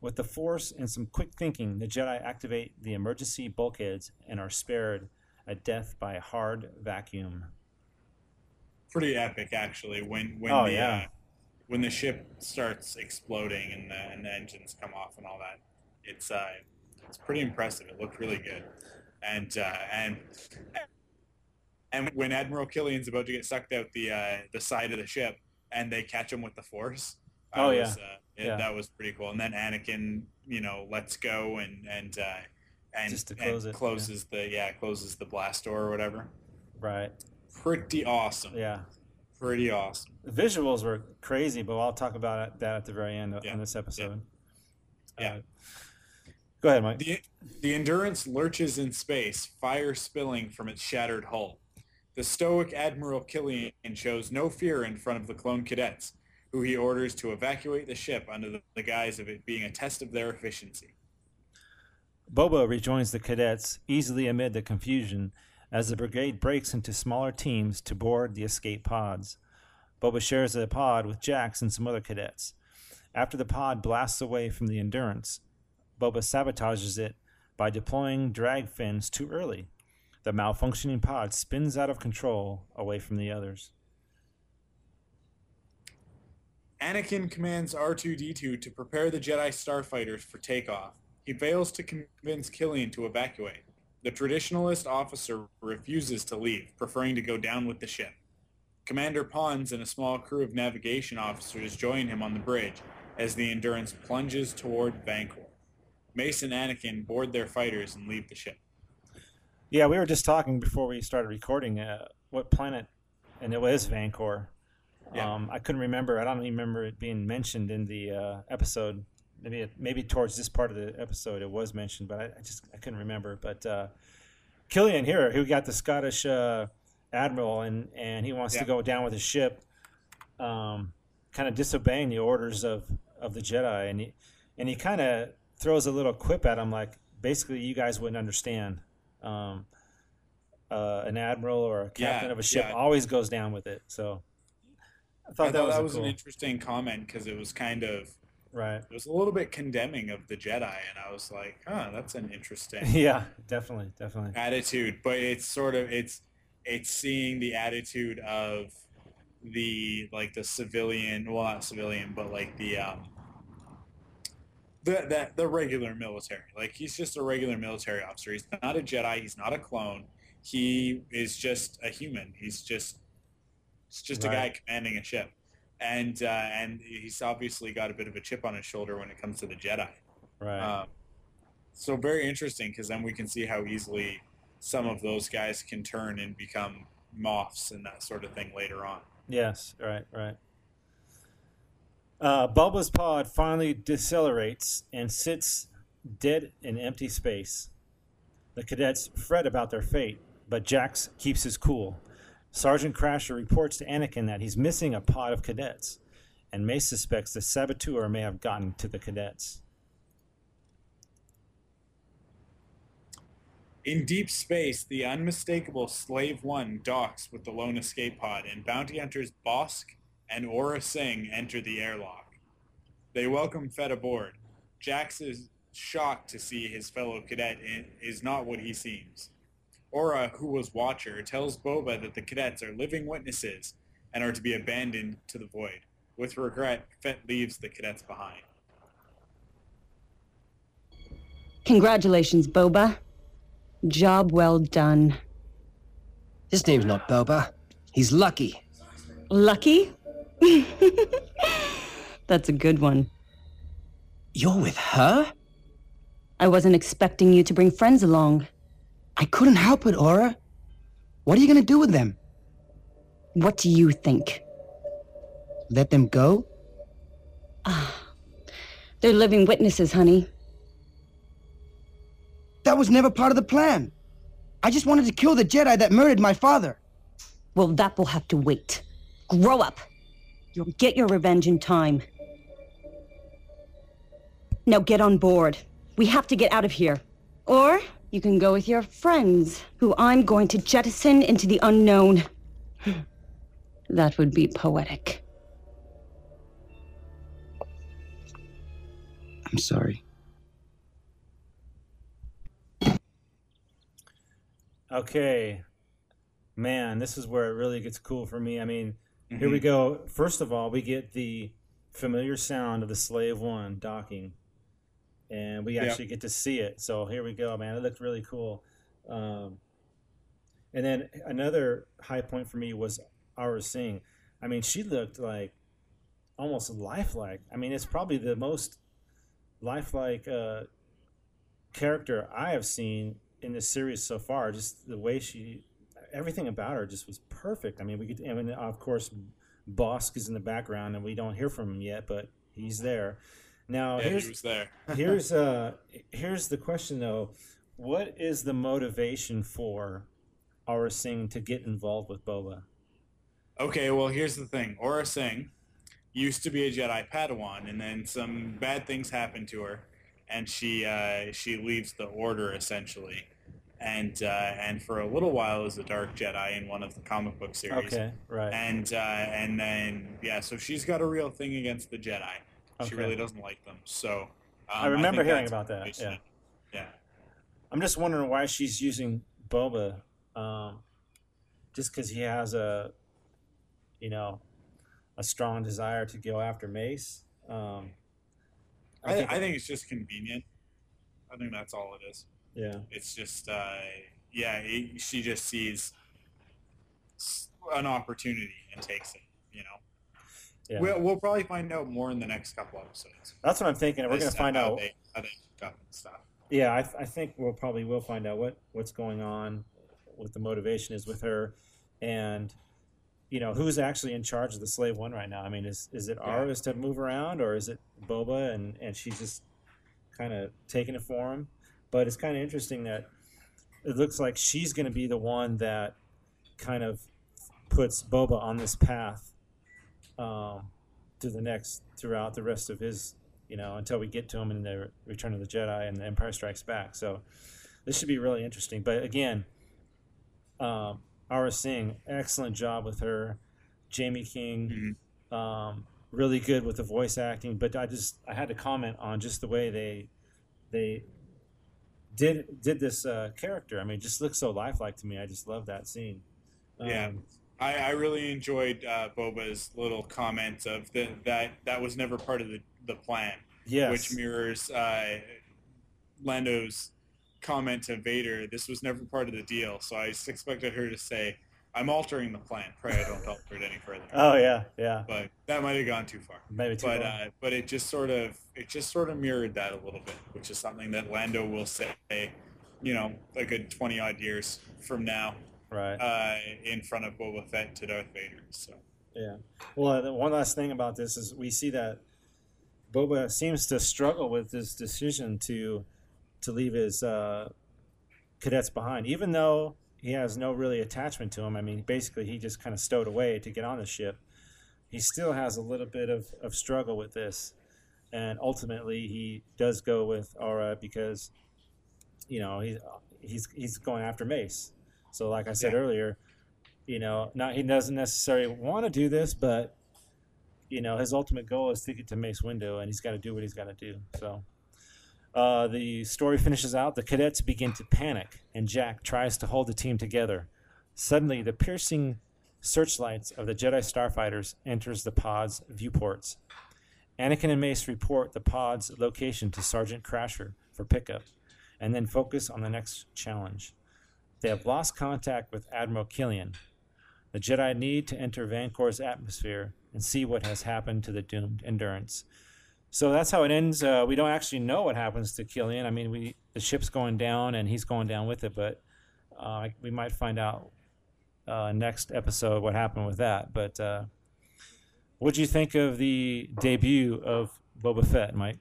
With the Force and some quick thinking, the Jedi activate the emergency bulkheads and are spared a death by a hard vacuum. pretty epic actually when when Oh, the yeah. uh, when the ship starts exploding and the, and the engines come off and all that. It's uh it's pretty impressive. It looked really good, and uh, and and when Admiral Killian's about to get sucked out the uh, the side of the ship and they catch him with the Force. Oh, yeah. uh, it- Yeah. that was pretty cool. And then Anakin, you know, lets go and and uh, and, close and it, yeah. closes the yeah closes the blast door or whatever. Right. Pretty awesome. Yeah. Pretty awesome. The visuals were crazy, but I'll talk about that at the very end of Yeah, in this episode. Yeah. Uh, go ahead, Mike. The, the Endurance lurches in space, fire spilling from its shattered hull. The stoic Admiral Killian shows no fear in front of the clone cadets, who he orders to evacuate the ship under the, guise of it being a test of their efficiency. Boba rejoins the cadets easily amid the confusion, as the brigade breaks into smaller teams to board the escape pods. Boba shares a pod with Jax and some other cadets. After the pod blasts away from the Endurance, Boba sabotages it by deploying drag fins too early. The malfunctioning pod spins out of control away from the others. Anakin commands R2D2 to prepare the Jedi starfighters for takeoff. He fails to convince Killian to evacuate. The traditionalist officer refuses to leave, preferring to go down with the ship. Commander Ponds and a small crew of navigation officers join him on the bridge as the Endurance plunges toward Vanqor. Mace and Anakin board their fighters and leave the ship. Yeah, we were just talking before we started recording uh, what planet, and it was Vanqor. Yeah. Um, I couldn't remember. I don't even remember it being mentioned in the uh, episode. Maybe it, maybe towards this part of the episode it was mentioned, but I, I just I couldn't remember. But uh, Killian here, who got the Scottish uh, admiral, and and he wants Yeah. to go down with his ship, um, kind of disobeying the orders of of the Jedi, and he and he kind of throws a little quip at him, like basically you guys wouldn't understand. Um, uh, an admiral or a captain Yeah, of a ship yeah. always goes down with it. So I I thought that was, that was cool. an interesting comment because it was kind of right. it was a little bit condemning of the Jedi, and I was like, "Huh, that's an interesting Yeah, definitely, definitely. attitude." But it's sort of it's it's seeing the attitude of the like the civilian, well, not civilian, but like the um the the, the regular military. Like he's just a regular military officer. He's not a Jedi. He's not a clone. He is just a human. He's just it's just a guy commanding a ship, and uh, and he's obviously got a bit of a chip on his shoulder when it comes to the Jedi. Right. Um, so very interesting because then we can see how easily some of those guys can turn and become Moffs and that sort of thing later on. Yes, right, right. Uh, pod finally decelerates and sits dead in empty space. The cadets fret about their fate, but Jax keeps his cool. Sergeant Crasher reports to Anakin that he's missing a pod of cadets, and Mace suspects the saboteur may have gotten to the cadets. In deep space, the unmistakable Slave One docks with the lone escape pod, and bounty hunters Bossk and Aurra Sing enter the airlock. They welcome Fett aboard. Jax is shocked to see his fellow cadet is not what he seems. Aurra, who was Watcher, tells Boba that the cadets are living witnesses and are to be abandoned to the void. With regret, Fett leaves the cadets behind. Congratulations, Boba. Job well done. His name's not Boba. He's Lucky. Lucky? That's a good one. You're with her? I wasn't expecting you to bring friends along. I couldn't help it, Aurra. What are you gonna do with them? What do you think? Let them go? Ah. They're living witnesses, honey. That was never part of the plan. I just wanted to kill the Jedi that murdered my father. Well, that will have to wait. Grow up. You'll get your revenge in time. Now get on board. We have to get out of here. Or you can go with your friends, who I'm going to jettison into the unknown. That would be poetic. I'm sorry. Okay, man, this is where it really gets cool for me. I mean, here we go. First of all, we get the familiar sound of the Slave One docking, and we actually get to see it. So here we go, man. It looked really cool. Um, and then another high point for me was Aurra Sing. I mean, she looked like almost lifelike. I mean, it's probably the most lifelike uh, character I have seen in this series so far. Just the way she, everything about her just was perfect. I mean, we could, I mean, of course, Bossk is in the background, and we don't hear from him yet, but he's there. Now, Yeah, he here's was there. here's uh here's the question though: What is the motivation for Aurra Sing to get involved with Boba? Okay, well, here's the thing. Aurra Sing used to be a Jedi Padawan, and then some bad things happened to her, and she uh, she leaves the Order essentially, and uh, and for a little while is a dark Jedi in one of the comic book series. Okay, right. And uh, and then yeah, so she's got a real thing against the Jedi. She really doesn't like them. So um, I remember think hearing about that, yeah. Yeah. I'm just wondering why she's using Boba, um, just because he has a, you know, a strong desire to go after Mace. Um, I, think, I think it's just convenient. I think that's all it is. Yeah. It's just, uh, yeah, it, she just sees an opportunity and takes it. You know. Yeah. We'll, we'll probably find out more in the next couple episodes. That's what I'm thinking. We're gonna to find how out. They, how they and stuff. Yeah, I, th- I think we'll probably will find out what what's going on, what the motivation is with her, and you know who's actually in charge of the slave one right now. I mean, is is it Yeah. ours to move around, or is it Boba and and she's just kind of taking it for him? But it's kind of interesting that it looks like she's going to be the one that kind of puts Boba on this path um, through the next throughout the rest of his you know until we get to him in the Return of the Jedi and the Empire Strikes Back. So this should be really interesting. But again, um, Aurra Sing, excellent job with her. Jaime King, um, really good with the voice acting. But I just I had to comment on just the way they they did did this uh, character. I mean, just looks so lifelike to me. I just love that scene. Yeah. Um, I, I really enjoyed uh, Boba's little comment of the, that that was never part of the, the plan. Yes. Which mirrors uh, Lando's comment to Vader. This was never part of the deal. So I expected her to say, "I'm altering the plan. Pray I don't alter it any further." Oh yeah, yeah. But that might have gone too far. Maybe too but far. uh, but it just sort of it just sort of mirrored that a little bit, which is something that Lando will say, you know, a good twenty odd years from now, right? Uh, in front of Boba Fett to Darth Vader. So Yeah. Well, uh, one last thing about this is we see that Boba seems to struggle with this decision to to leave his uh, cadets behind, even though he has no really attachment to him. I mean, basically, he just kind of stowed away to get on the ship. He still has a little bit of, of struggle with this, and ultimately, he does go with Aurra because, you know, he's he's he's going after Mace. So, like I said earlier, you know, not he doesn't necessarily want to do this, but you know, his ultimate goal is to get to Mace Windu, and he's got to do what he's got to do. So, uh, the story finishes out. The cadets begin to panic, and Jax tries to hold the team together. Suddenly, the piercing searchlights of the Jedi starfighters enters the pod's viewports. Anakin and Mace report the pod's location to Sergeant Crasher for pickup, and then focus on the next challenge. They have lost contact with Admiral Killian. The Jedi need to enter Vanqor's atmosphere and see what has happened to the doomed Endurance. So that's how it ends. Uh, we don't actually know what happens to Killian. I mean, we the ship's going down and he's going down with it, but uh, we might find out uh, next episode what happened with that. But uh, what do you think of the debut of Boba Fett, Mike?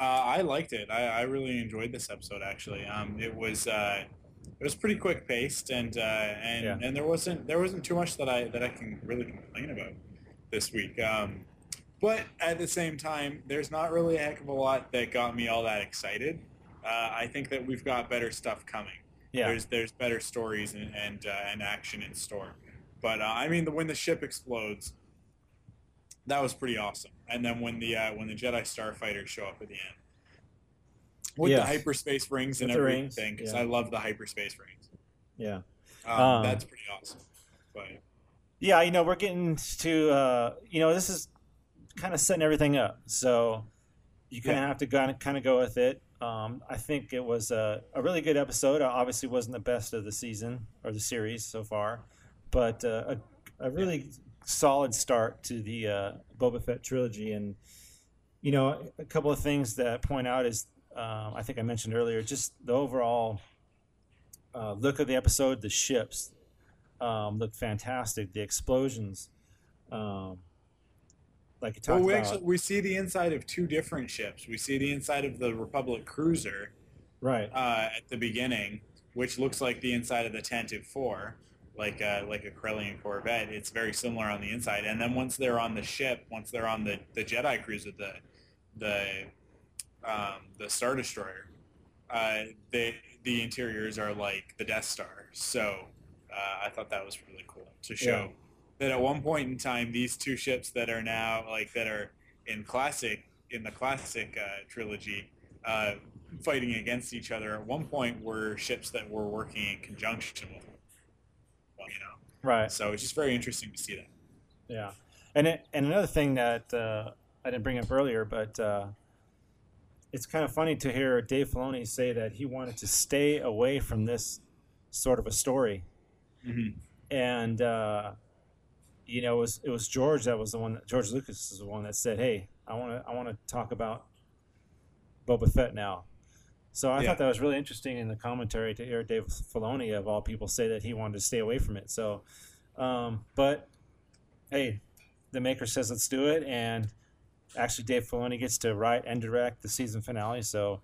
Uh, I liked it. I, I really enjoyed this episode. Actually, um, it was uh, it was pretty quick paced, and uh, and Yeah. and there wasn't there wasn't too much that I that I can really complain about this week. Um, but at the same time, there's not really a heck of a lot that got me all that excited. Uh, I think that we've got better stuff coming. Yeah. There's there's better stories and and, uh, and action in store. But uh, I mean, the, when the ship explodes, that was pretty awesome. And then when the uh, when the Jedi starfighters show up at the end, with Yeah. the hyperspace rings and With rings, everything, because yeah. I love the hyperspace rings. Yeah. Um, Um, that's pretty awesome. But Yeah, you know, we're getting to, uh, you know, this is kind of setting everything up. So you kind of Yeah. have to kind of, go with it. Um, I think it was a, a really good episode. It obviously wasn't the best of the season or the series so far, but uh, a, a really solid start to the uh, Boba Fett trilogy. And, you know, a couple of things that point out is um, I think I mentioned earlier, just the overall uh, look of the episode, the ships um, look fantastic. The explosions, um, like well, we about, actually we see the inside of two different ships. We see the inside of the Republic cruiser right? uh, at the beginning, which looks like the inside of the Tantive Four, like a, like a Corellian Corvette. It's very similar on the inside. And then once they're on the ship, once they're on the, the Jedi cruiser, the the um, the Star Destroyer, uh, they the interiors are like the Death Star. So uh, I thought that was really cool to show Yeah. That at one point in time, these two ships that are now like that are in classic in the classic uh, trilogy, uh, fighting against each other. At one point, were ships that were working in conjunction with, well, you know. Right. So it's just very interesting to see that. Yeah, and it, and another thing that uh, I didn't bring up earlier, but uh, it's kind of funny to hear Dave Filoni say that he wanted to stay away from this sort of a story, Mhm. and uh, you know, it was it was George that was the one that George Lucas is the one that said, "Hey, I want to I want to talk about Boba Fett now." So I Yeah. thought that was really interesting in the commentary to hear Dave Filoni of all people say that he wanted to stay away from it. So, um, but hey, the maker says let's do it, and actually Dave Filoni gets to write and direct the season finale. So,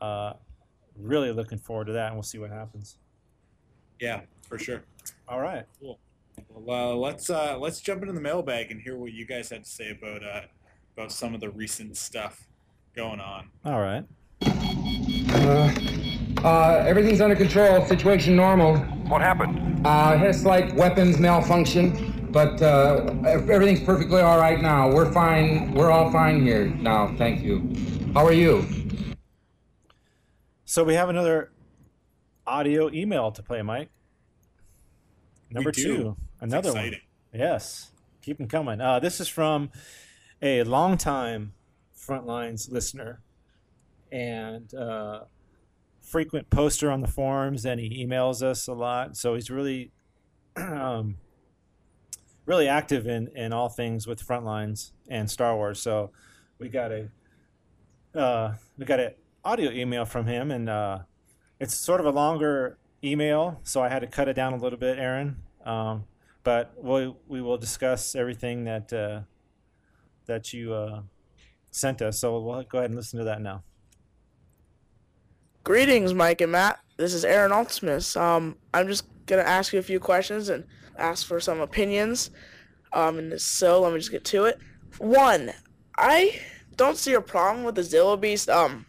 uh, really looking forward to that, and we'll see what happens. Yeah, for sure. All right. Cool. Well, uh, let's uh, let's jump into the mailbag and hear what you guys had to say about uh, about some of the recent stuff going on. All right. Uh, uh, everything's under control. Situation normal. What happened? Uh, had a slight weapons malfunction, but uh, everything's perfectly all right now. We're fine. We're all fine here now. Thank you. How are you? So we have another audio email to play, Mike. Number do. two, It's another one. Yes, keep them coming. Uh, this is from a longtime Frontlines listener and uh, frequent poster on the forums, and he emails us a lot. So he's really, um, really active in in all things with Frontlines and Star Wars. So we got a uh, we got an audio email from him, and uh, it's sort of a longer email, so I had to cut it down a little bit, Aaron. Um, but we we will discuss everything that uh, that you uh, sent us. So we'll go ahead and listen to that now. Greetings, Mike and Matt. This is Aaron Altsmith. Um, I'm just gonna ask you a few questions and ask for some opinions. Um, and so let me just get to it. One, I don't see a problem with the Zillo Beast um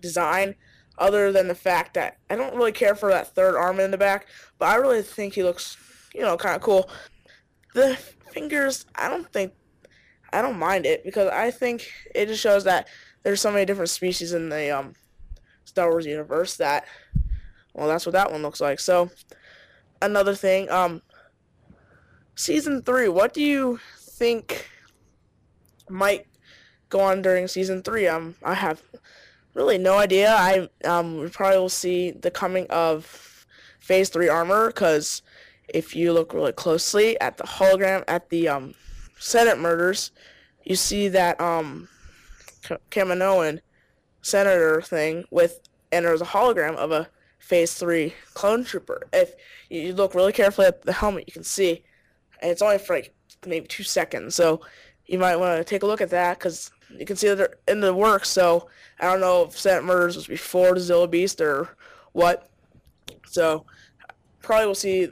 design, other than the fact that I don't really care for that third arm in the back, but I really think he looks, you know, kind of cool. The fingers, I don't think, I don't mind it because I think it just shows that there's so many different species in the um Star Wars universe that well that's what that one looks like. So another thing, um season three, what do you think might go on during season three? Um I have really no idea. I um we probably will see the coming of phase three armor because if you look really closely at the hologram at the um Senate murders, you see that um Kaminoan senator thing with and there's a hologram of a phase three clone trooper. If you look really carefully at the helmet, you can see, and it's only for like maybe two seconds. So you might want to take a look at that because you can see that they're in the works. So I don't know if Senate Murders was before the Zillo Beast or what. So probably we'll see,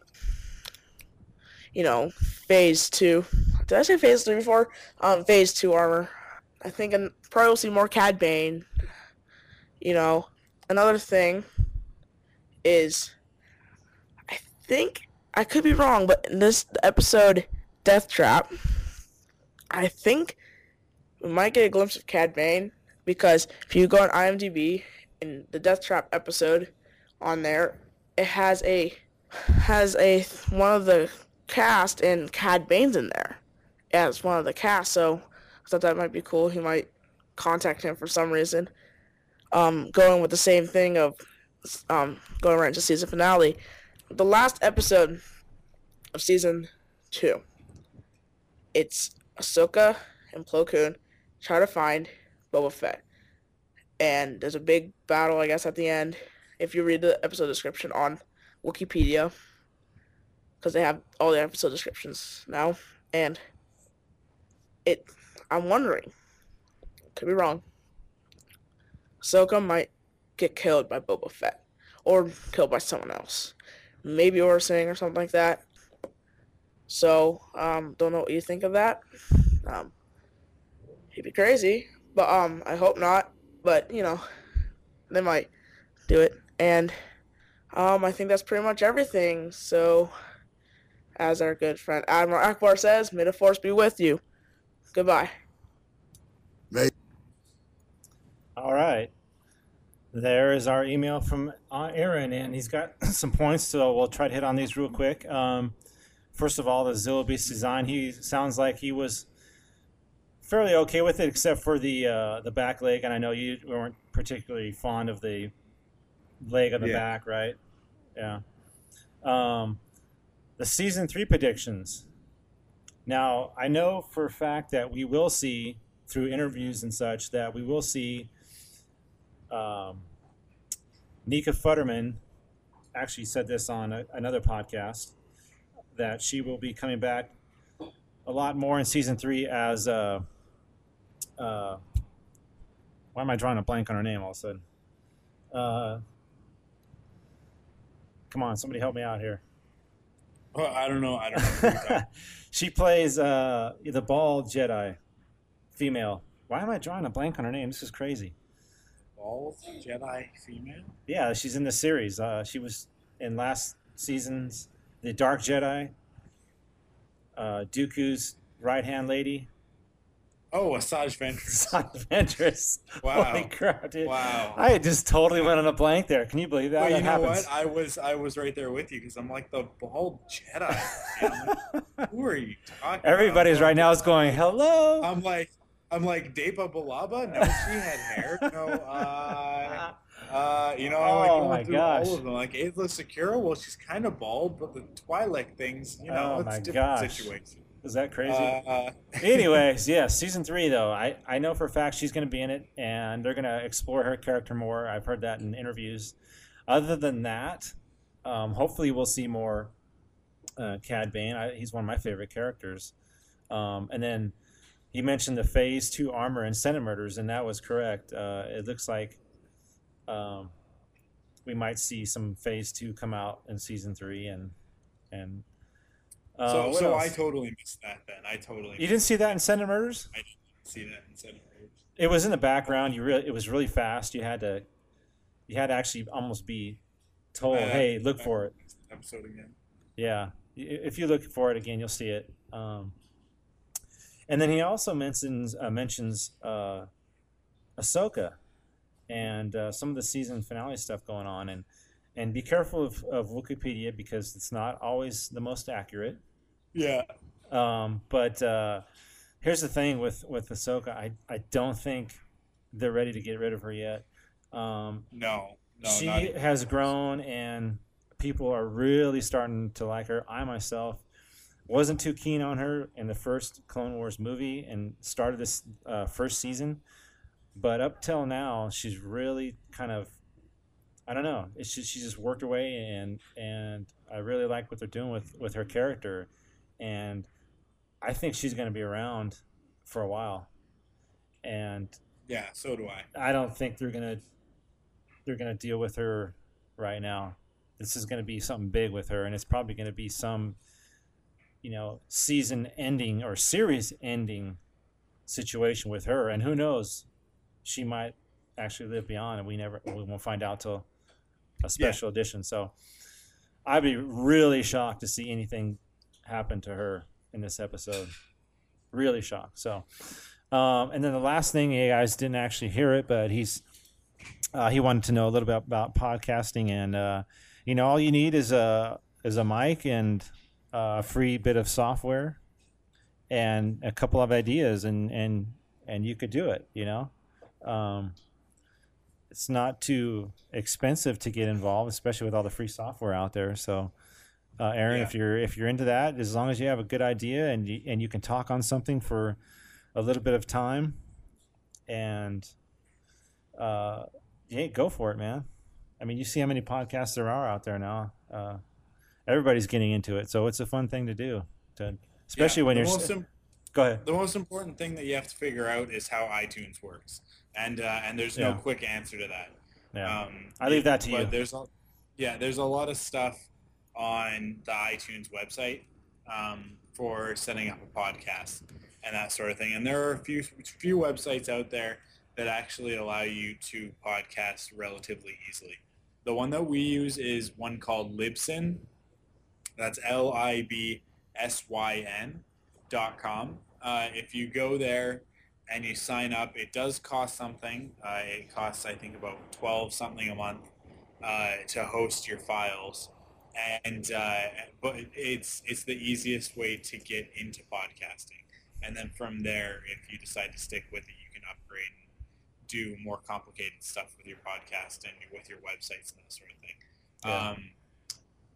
you know, phase two. Did I say phase three before? Um, phase two armor. I think and probably we'll see more Cad Bane. You know, another thing is, I think I could be wrong, but in this episode, Death Trap, I think we might get a glimpse of Cad Bane because if you go on IMDb in the Death Trap episode on there, it has a has a one of the cast and Cad Bane's in there as one of the cast. So I thought that might be cool. He might contact him for some reason. Um, going with the same thing of um, going right into season finale. The last episode of season two. It's Ahsoka and Plo Koon try to find Boba Fett. And there's a big battle, I guess, at the end. If you read the episode description on Wikipedia, because they have all the episode descriptions now, and it, I'm wondering, could be wrong. Ahsoka might get killed by Boba Fett, or killed by someone else, maybe Aurra Sing or something like that. So, um, don't know what you think of that. Um, he'd be crazy, but um, I hope not. But you know, they might do it. And um, I think that's pretty much everything. So, as our good friend Admiral Ackbar says, may the force be with you. Goodbye. May- All right. There is our email from uh, Aaron, and he's got some points, so we'll try to hit on these real quick. Um, first of all, the Zillo Beast design, he sounds like he was fairly okay with it, except for the uh, the back leg, and I know you weren't particularly fond of the leg on the Yeah. back, right? Yeah. Um, the season three predictions. Now, I know for a fact that we will see through interviews and such that we will see um, Nika Futterman actually said this on a, another podcast that she will be coming back a lot more in season three as uh, uh, why am I drawing a blank on her name all of a sudden? Uh, come on, somebody help me out here. Oh, I don't know. I don't know. who you're talking- she plays uh, the bald Jedi, female. Why am I drawing a blank on her name? This is crazy. Bald Jedi female. Yeah, she's in the series. Uh, she was in last season's The Dark Jedi. Uh, Dooku's right hand lady. Oh, Asajj Ventress. Asajj Ventress. Wow. Holy crap, dude. Wow. I just totally went on a blank there. Can you believe that? That you know happens. what? I was I was right there with you because I'm like the bald Jedi. man. Like, Who are you talking? Everybody's about? right now is going, hello. I'm like I'm like Depa Billaba. No, she had hair. No, uh, uh, you know, I'm like Oh going my through gosh. all of them. Like Aayla Secura. Well, she's kind of bald, but the Twi'lek things, you know, Oh it's different gosh. situation. Is that crazy? Uh, Anyways, yeah, season three though, I, I know for a fact she's going to be in it, and they're going to explore her character more. I've heard that in interviews. Other than that, um, hopefully we'll see more uh, Cad Bane. I, he's one of my favorite characters. Um, and then he mentioned the Phase Two armor and Senate murders, and that was correct. Uh, it looks like um, we might see some Phase Two come out in season three, and and uh, so so else? I totally missed that. Then I totally You didn't see that in Senate Murders? I didn't see that in Senate Murders. It was in the background. You really, it was really fast. You had to, you had to actually almost be told, Uh, "Hey, look for it." Episode again. Yeah, if you look for it again, you'll see it. Um, and then he also mentions uh, mentions uh, Ahsoka and uh, some of the season finale stuff going on, and and be careful of, of Wikipedia because it's not always the most accurate. Yeah. Um, but uh, here's the thing with with Ahsoka, I I don't think they're ready to get rid of her yet. Um, No, no, she has grown, and people are really starting to like her. I myself wasn't too keen on her in the first Clone Wars movie and started this uh, first season, but up till now, she's really kind of I don't know. It's just, she just worked her way, and and I really like what they're doing with with her character, and I think she's going to be around for a while, and Yeah, so do I. I don't think they're gonna they're gonna deal with her right now. This is gonna be something big with her, and it's probably gonna be some, you know, season ending or series ending situation with her. And who knows, she might actually live beyond, and we never we won't find out till a special edition. So I'd be really shocked to see anything happen to her in this episode. Really shocked. So. Um, and then the last thing, you guys didn't actually hear it, but he's uh, he wanted to know a little bit about podcasting, and uh, you know, all you need is a is a mic and a free bit of software and a couple of ideas, and and and you could do it. You know, um, it's not too expensive to get involved, especially with all the free software out there. So. Uh, Aaron, Yeah. if you're if you're into that, as long as you have a good idea and you, and you can talk on something for a little bit of time and uh yeah go for it man i mean you see how many podcasts there are out there now uh everybody's getting into it so it's a fun thing to do to especially Yeah, when you're im- go ahead The most important thing that you have to figure out is how iTunes works, and uh, and there's no Yeah. quick answer to that. Yeah. Um, I leave that to but you. There's a, yeah, there's a lot of stuff on the iTunes website um, for setting up a podcast and that sort of thing. And there are a few few websites out there that actually allow you to podcast relatively easily. The one that we use is one called Libsyn. That's L I B S Y N dot com. Uh, if you go there and you sign up, it does cost something. Uh, it costs, I think, about twelve something a month uh, to host your files, and uh, but it's it's the easiest way to get into podcasting. And then from there, if you decide to stick with it, you can upgrade and do more complicated stuff with your podcast and with your websites and that sort of thing. Yeah. Um,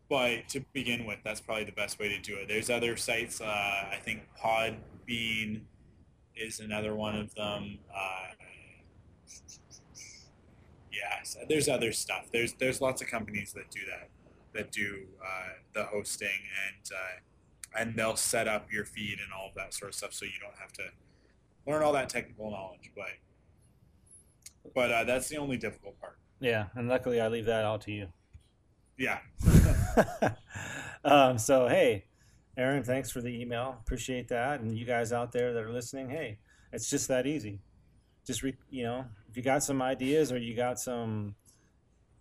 but to begin with, that's probably the best way to do it. There's other sites. Uh, I think Podbean is another one of them. Uh, yes, there's other stuff. There's there's lots of companies that do that, that do uh, the hosting and uh, and they'll set up your feed and all of that sort of stuff, so you don't have to learn all that technical knowledge. But but uh, that's the only difficult part. Yeah, and luckily I leave that all to you. Yeah. um, so hey, Aaron, thanks for the email. Appreciate that. And you guys out there that are listening, hey, it's just that easy. Just re- you know, if you got some ideas or you got some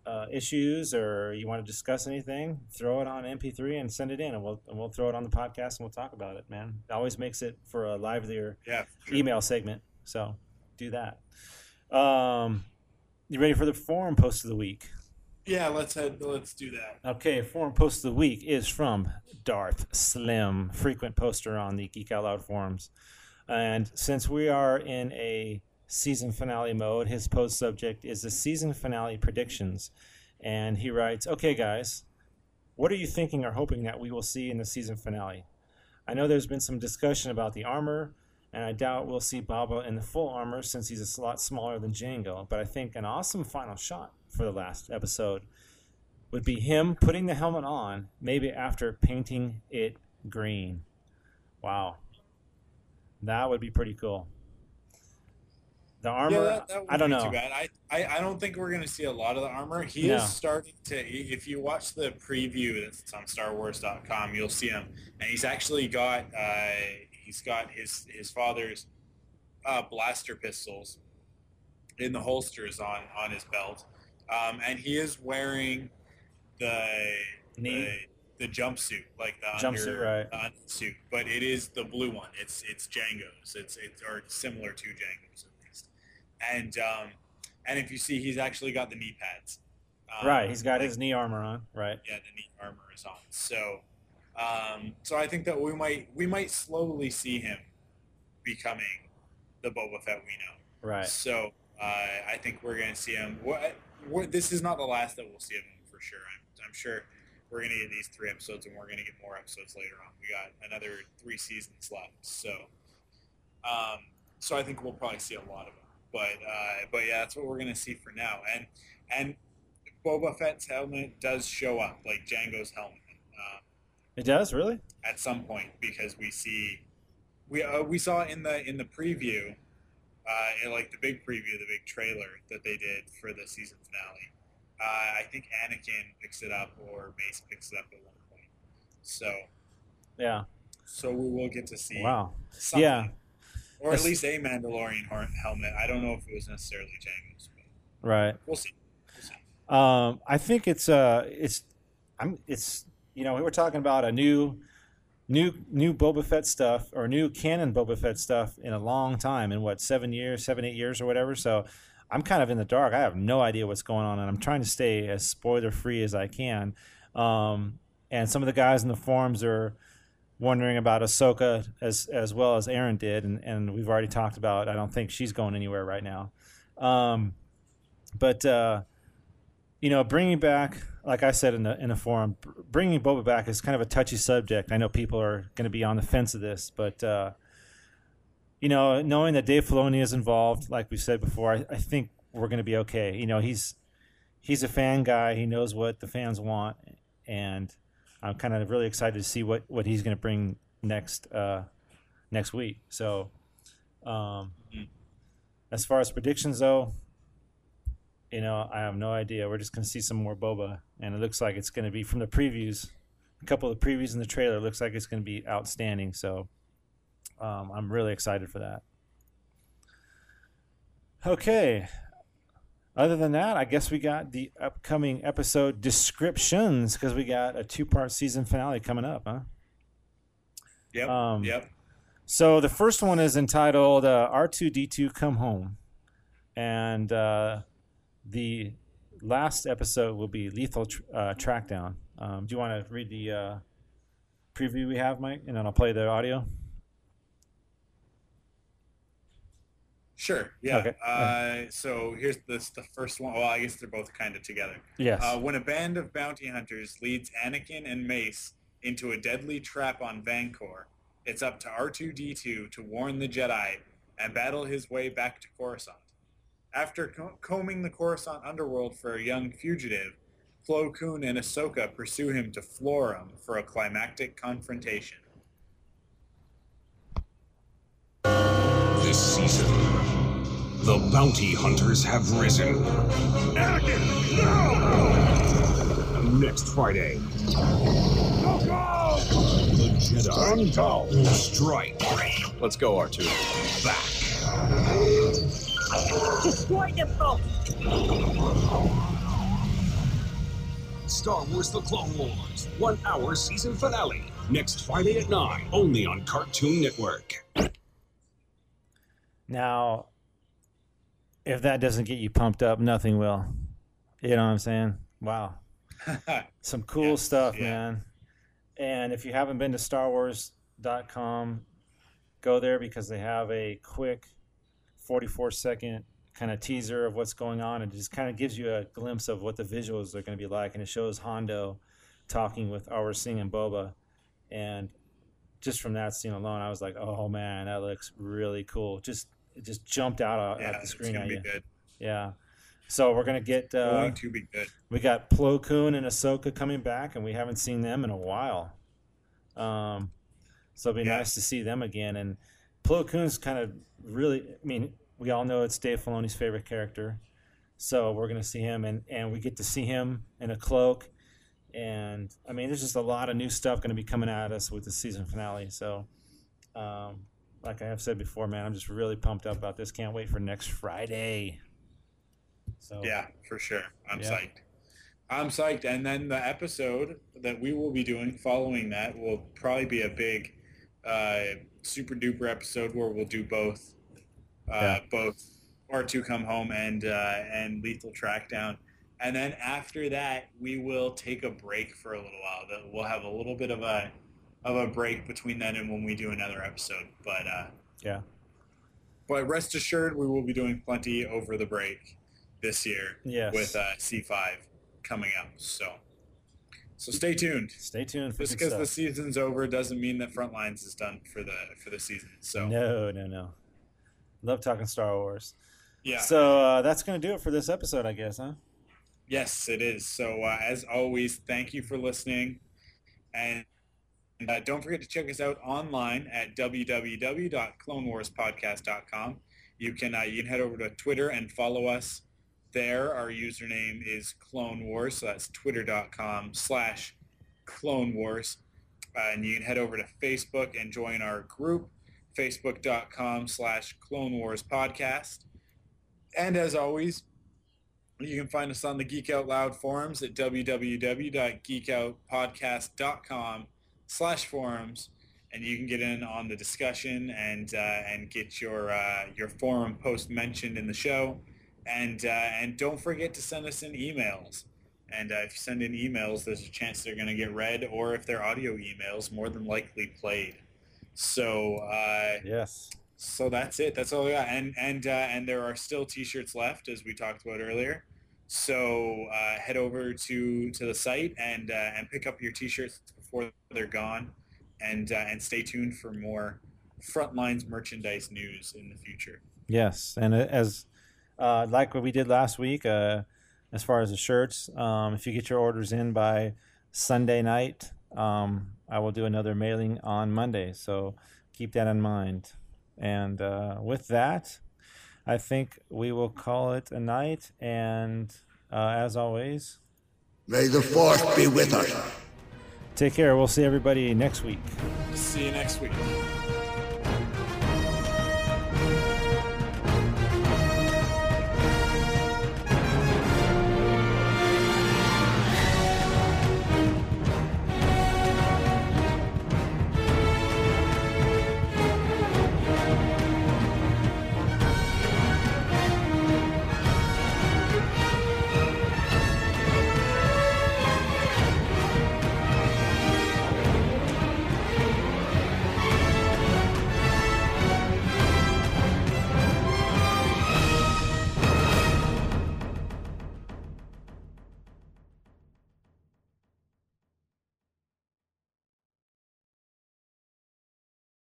uh, issues or you want to discuss anything, throw it on MP3 and send it in, and we'll and we'll throw it on the podcast and we'll talk about it. Man, it always makes it for a livelier Yeah, sure. email segment. So do that. Um, you ready for the forum post of the week? Yeah, let's head. Let's do that. Okay, forum post of the week is from Darth Slim, frequent poster on the Geek Out Loud forums. And since we are in a season finale mode, his post subject is the season finale predictions. And he writes, Okay, guys, what are you thinking or hoping that we will see in the season finale? I know there's been some discussion about the armor, and I doubt we'll see Boba in the full armor since he's a lot smaller than Jango. But I think an awesome final shot for the last episode would be him putting the helmet on, maybe after painting it green. Wow. That would be pretty cool. The armor, yeah, that, that I don't know. Too bad. I, I, I don't think we're going to see a lot of the armor. He No. is starting to. If you watch the preview that's on StarWars.com, you'll see him, and he's actually got uh, he's got his his father's uh, blaster pistols in the holsters on on his belt, um, and he is wearing the the, the jumpsuit, like the Jumpsuit, under, right. the suit, but it is the blue one. It's it's Jango's. It's it's or similar to Jango's. And um, and if you see, he's actually got the knee pads. Um, right, he's got like- his knee armor on. Right. yeah, the knee armor is on. So, um, so I think that we might we might slowly see him becoming the Boba Fett we know. Right. So uh, I think we're gonna see him. What, what this is not the last that we'll see of him for sure. I'm, I'm sure we're gonna get these three episodes, and we're gonna get more episodes later on. We got another three seasons left, so um, so I think we'll probably see a lot of him. But uh, but yeah, that's what we're gonna see for now. And and Boba Fett's helmet does show up, like Jango's helmet, uh, It does really. at some point because we see we uh, we saw in the in the preview, uh, in like the big preview, the big trailer that they did for the season finale. Uh, I think Anakin picks it up or Mace picks it up at one point. So Yeah. so we will get to see. Wow. something. Yeah. Or at least a Mandalorian helmet. I don't know if it was necessarily Jango's, but Right. we'll see. Um, I think it's uh, it's, I'm, it's you know we were talking about a new, new, new Boba Fett stuff or new canon Boba Fett stuff in a long time in what seven years, seven eight years or whatever. So I'm kind of in the dark. I have no idea what's going on, and I'm trying to stay as spoiler free as I can. Um, and some of the guys in the forums are wondering about Ahsoka as as well as Aaron did, and, and we've already talked about. I don't think she's going anywhere right now. Um, but uh, you know, bringing back, like I said in the in the forum, bringing Boba back is kind of a touchy subject. I know people are going to be on the fence of this, but uh, you know, knowing that Dave Filoni is involved, like we said before, I, I think we're going to be okay. You know, he's he's a fan guy. He knows what the fans want, and I'm kind of really excited to see what what he's going to bring next uh, next week. So, um, as far as predictions though, you know, I have no idea. We're just going to see some more Boba, and it looks like it's going to be from the previews. A couple of previews in the trailer looks like it's going to be outstanding. So, um, I'm really excited for that. Okay, other than that, I guess we got the upcoming episode descriptions because we got a two-part season finale coming up, huh? Yep. Um, yep. So the first one is entitled uh, "R2D2 Come Home," and uh, the last episode will be "Lethal tr- uh, Trackdown." Um, do you want to read the uh, preview we have, Mike, and then I'll play the audio? Sure. Yeah. Okay. Uh, so here's this the first one. Well, I guess they're both kind of together. Yes. Uh, when a band of bounty hunters leads Anakin and Mace into a deadly trap on Vanqor, it's up to R2D2 to warn the Jedi and battle his way back to Coruscant. After co- combing the Coruscant underworld for a young fugitive, Plo Koon and Ahsoka pursue him to Florrum for a climactic confrontation. This season, the bounty hunters have risen. Anakin, no! Next Friday, the Jedi will strike. Let's go, R2. Back. Destroy them both! Star Wars The Clone Wars, one hour season finale. Next Friday at 9, only on Cartoon Network. Now, if that doesn't get you pumped up, nothing will. You know what I'm saying? Wow. Some cool stuff, man. And if you haven't been to StarWars.com, go there because they have a quick 44 second kind of teaser of what's going on. It just kind of gives you a glimpse of what the visuals are going to be like. And it shows Hondo talking with Aurra Sing and Boba. And just from that scene alone, I was like, oh man, that looks really cool. Just it just jumped out Yeah, at the screen at you. Yeah. So we're gonna get uh, Going to be good. we got Plo Koon and Ahsoka coming back, and we haven't seen them in a while. Um, so it'd be Yeah. nice to see them again. And Plo Koon's kind of really, I mean, we all know it's Dave Filoni's favorite character, so we're gonna see him, and and we get to see him in a cloak. And I mean, there's just a lot of new stuff going to be coming at us with the season finale. So, um, like I have said before, man, I'm just really pumped up about this. Can't wait for next Friday. So Yeah, for sure. I'm Yeah. psyched. I'm psyched. And then the episode that we will be doing following that will probably be a big, uh, super duper episode where we'll do both, uh, both R2 Come Home and uh, and Lethal Trackdown. And then after that, we will take a break for a little while. We'll have a little bit of a of a break between then and when we do another episode. But uh, yeah. but rest assured, we will be doing plenty over the break this year Yes. with uh, C5 coming up. So, so stay tuned. Stay tuned for Just because the season's over doesn't mean that Frontlines is done for the for the season. So No, no, no. Love talking Star Wars. Yeah. So uh, that's going to do it for this episode, I guess, huh? yes, it is. So uh, as always, thank you for listening, and uh, don't forget to check us out online at www.clonewarspodcast.com. You can uh, you can head over to Twitter and follow us there. Our username is Clone Wars, so that's twitter.com slash Clone Wars. Uh, and you can head over to Facebook and join our group, facebook.com slash Clone Wars Podcast. And as always, you can find us on the Geek Out Loud forums at www.geekoutpodcast.com slash forums and you can get in on the discussion and uh, and get your uh, your forum post mentioned in the show. And uh, and don't forget to send us in emails. And uh, if you send in emails there's a chance they're going to get read or if they're audio emails more than likely played. So uh, yes. so that's it. That's all we got. And and uh, and there are still t-shirts left as we talked about earlier. So uh, head over to to the site and uh, and pick up your t-shirts before they're gone and uh, and stay tuned for more frontlines merchandise news in the future Yes, and uh, as uh, like what we did last week, uh, as far as the shirts, um, if you get your orders in by Sunday night, um, I will do another mailing on Monday. So keep that in mind. And uh, with that, I think we will call it a night. And uh, as always, May the force be with us. Take care. We'll see everybody next week. see you next week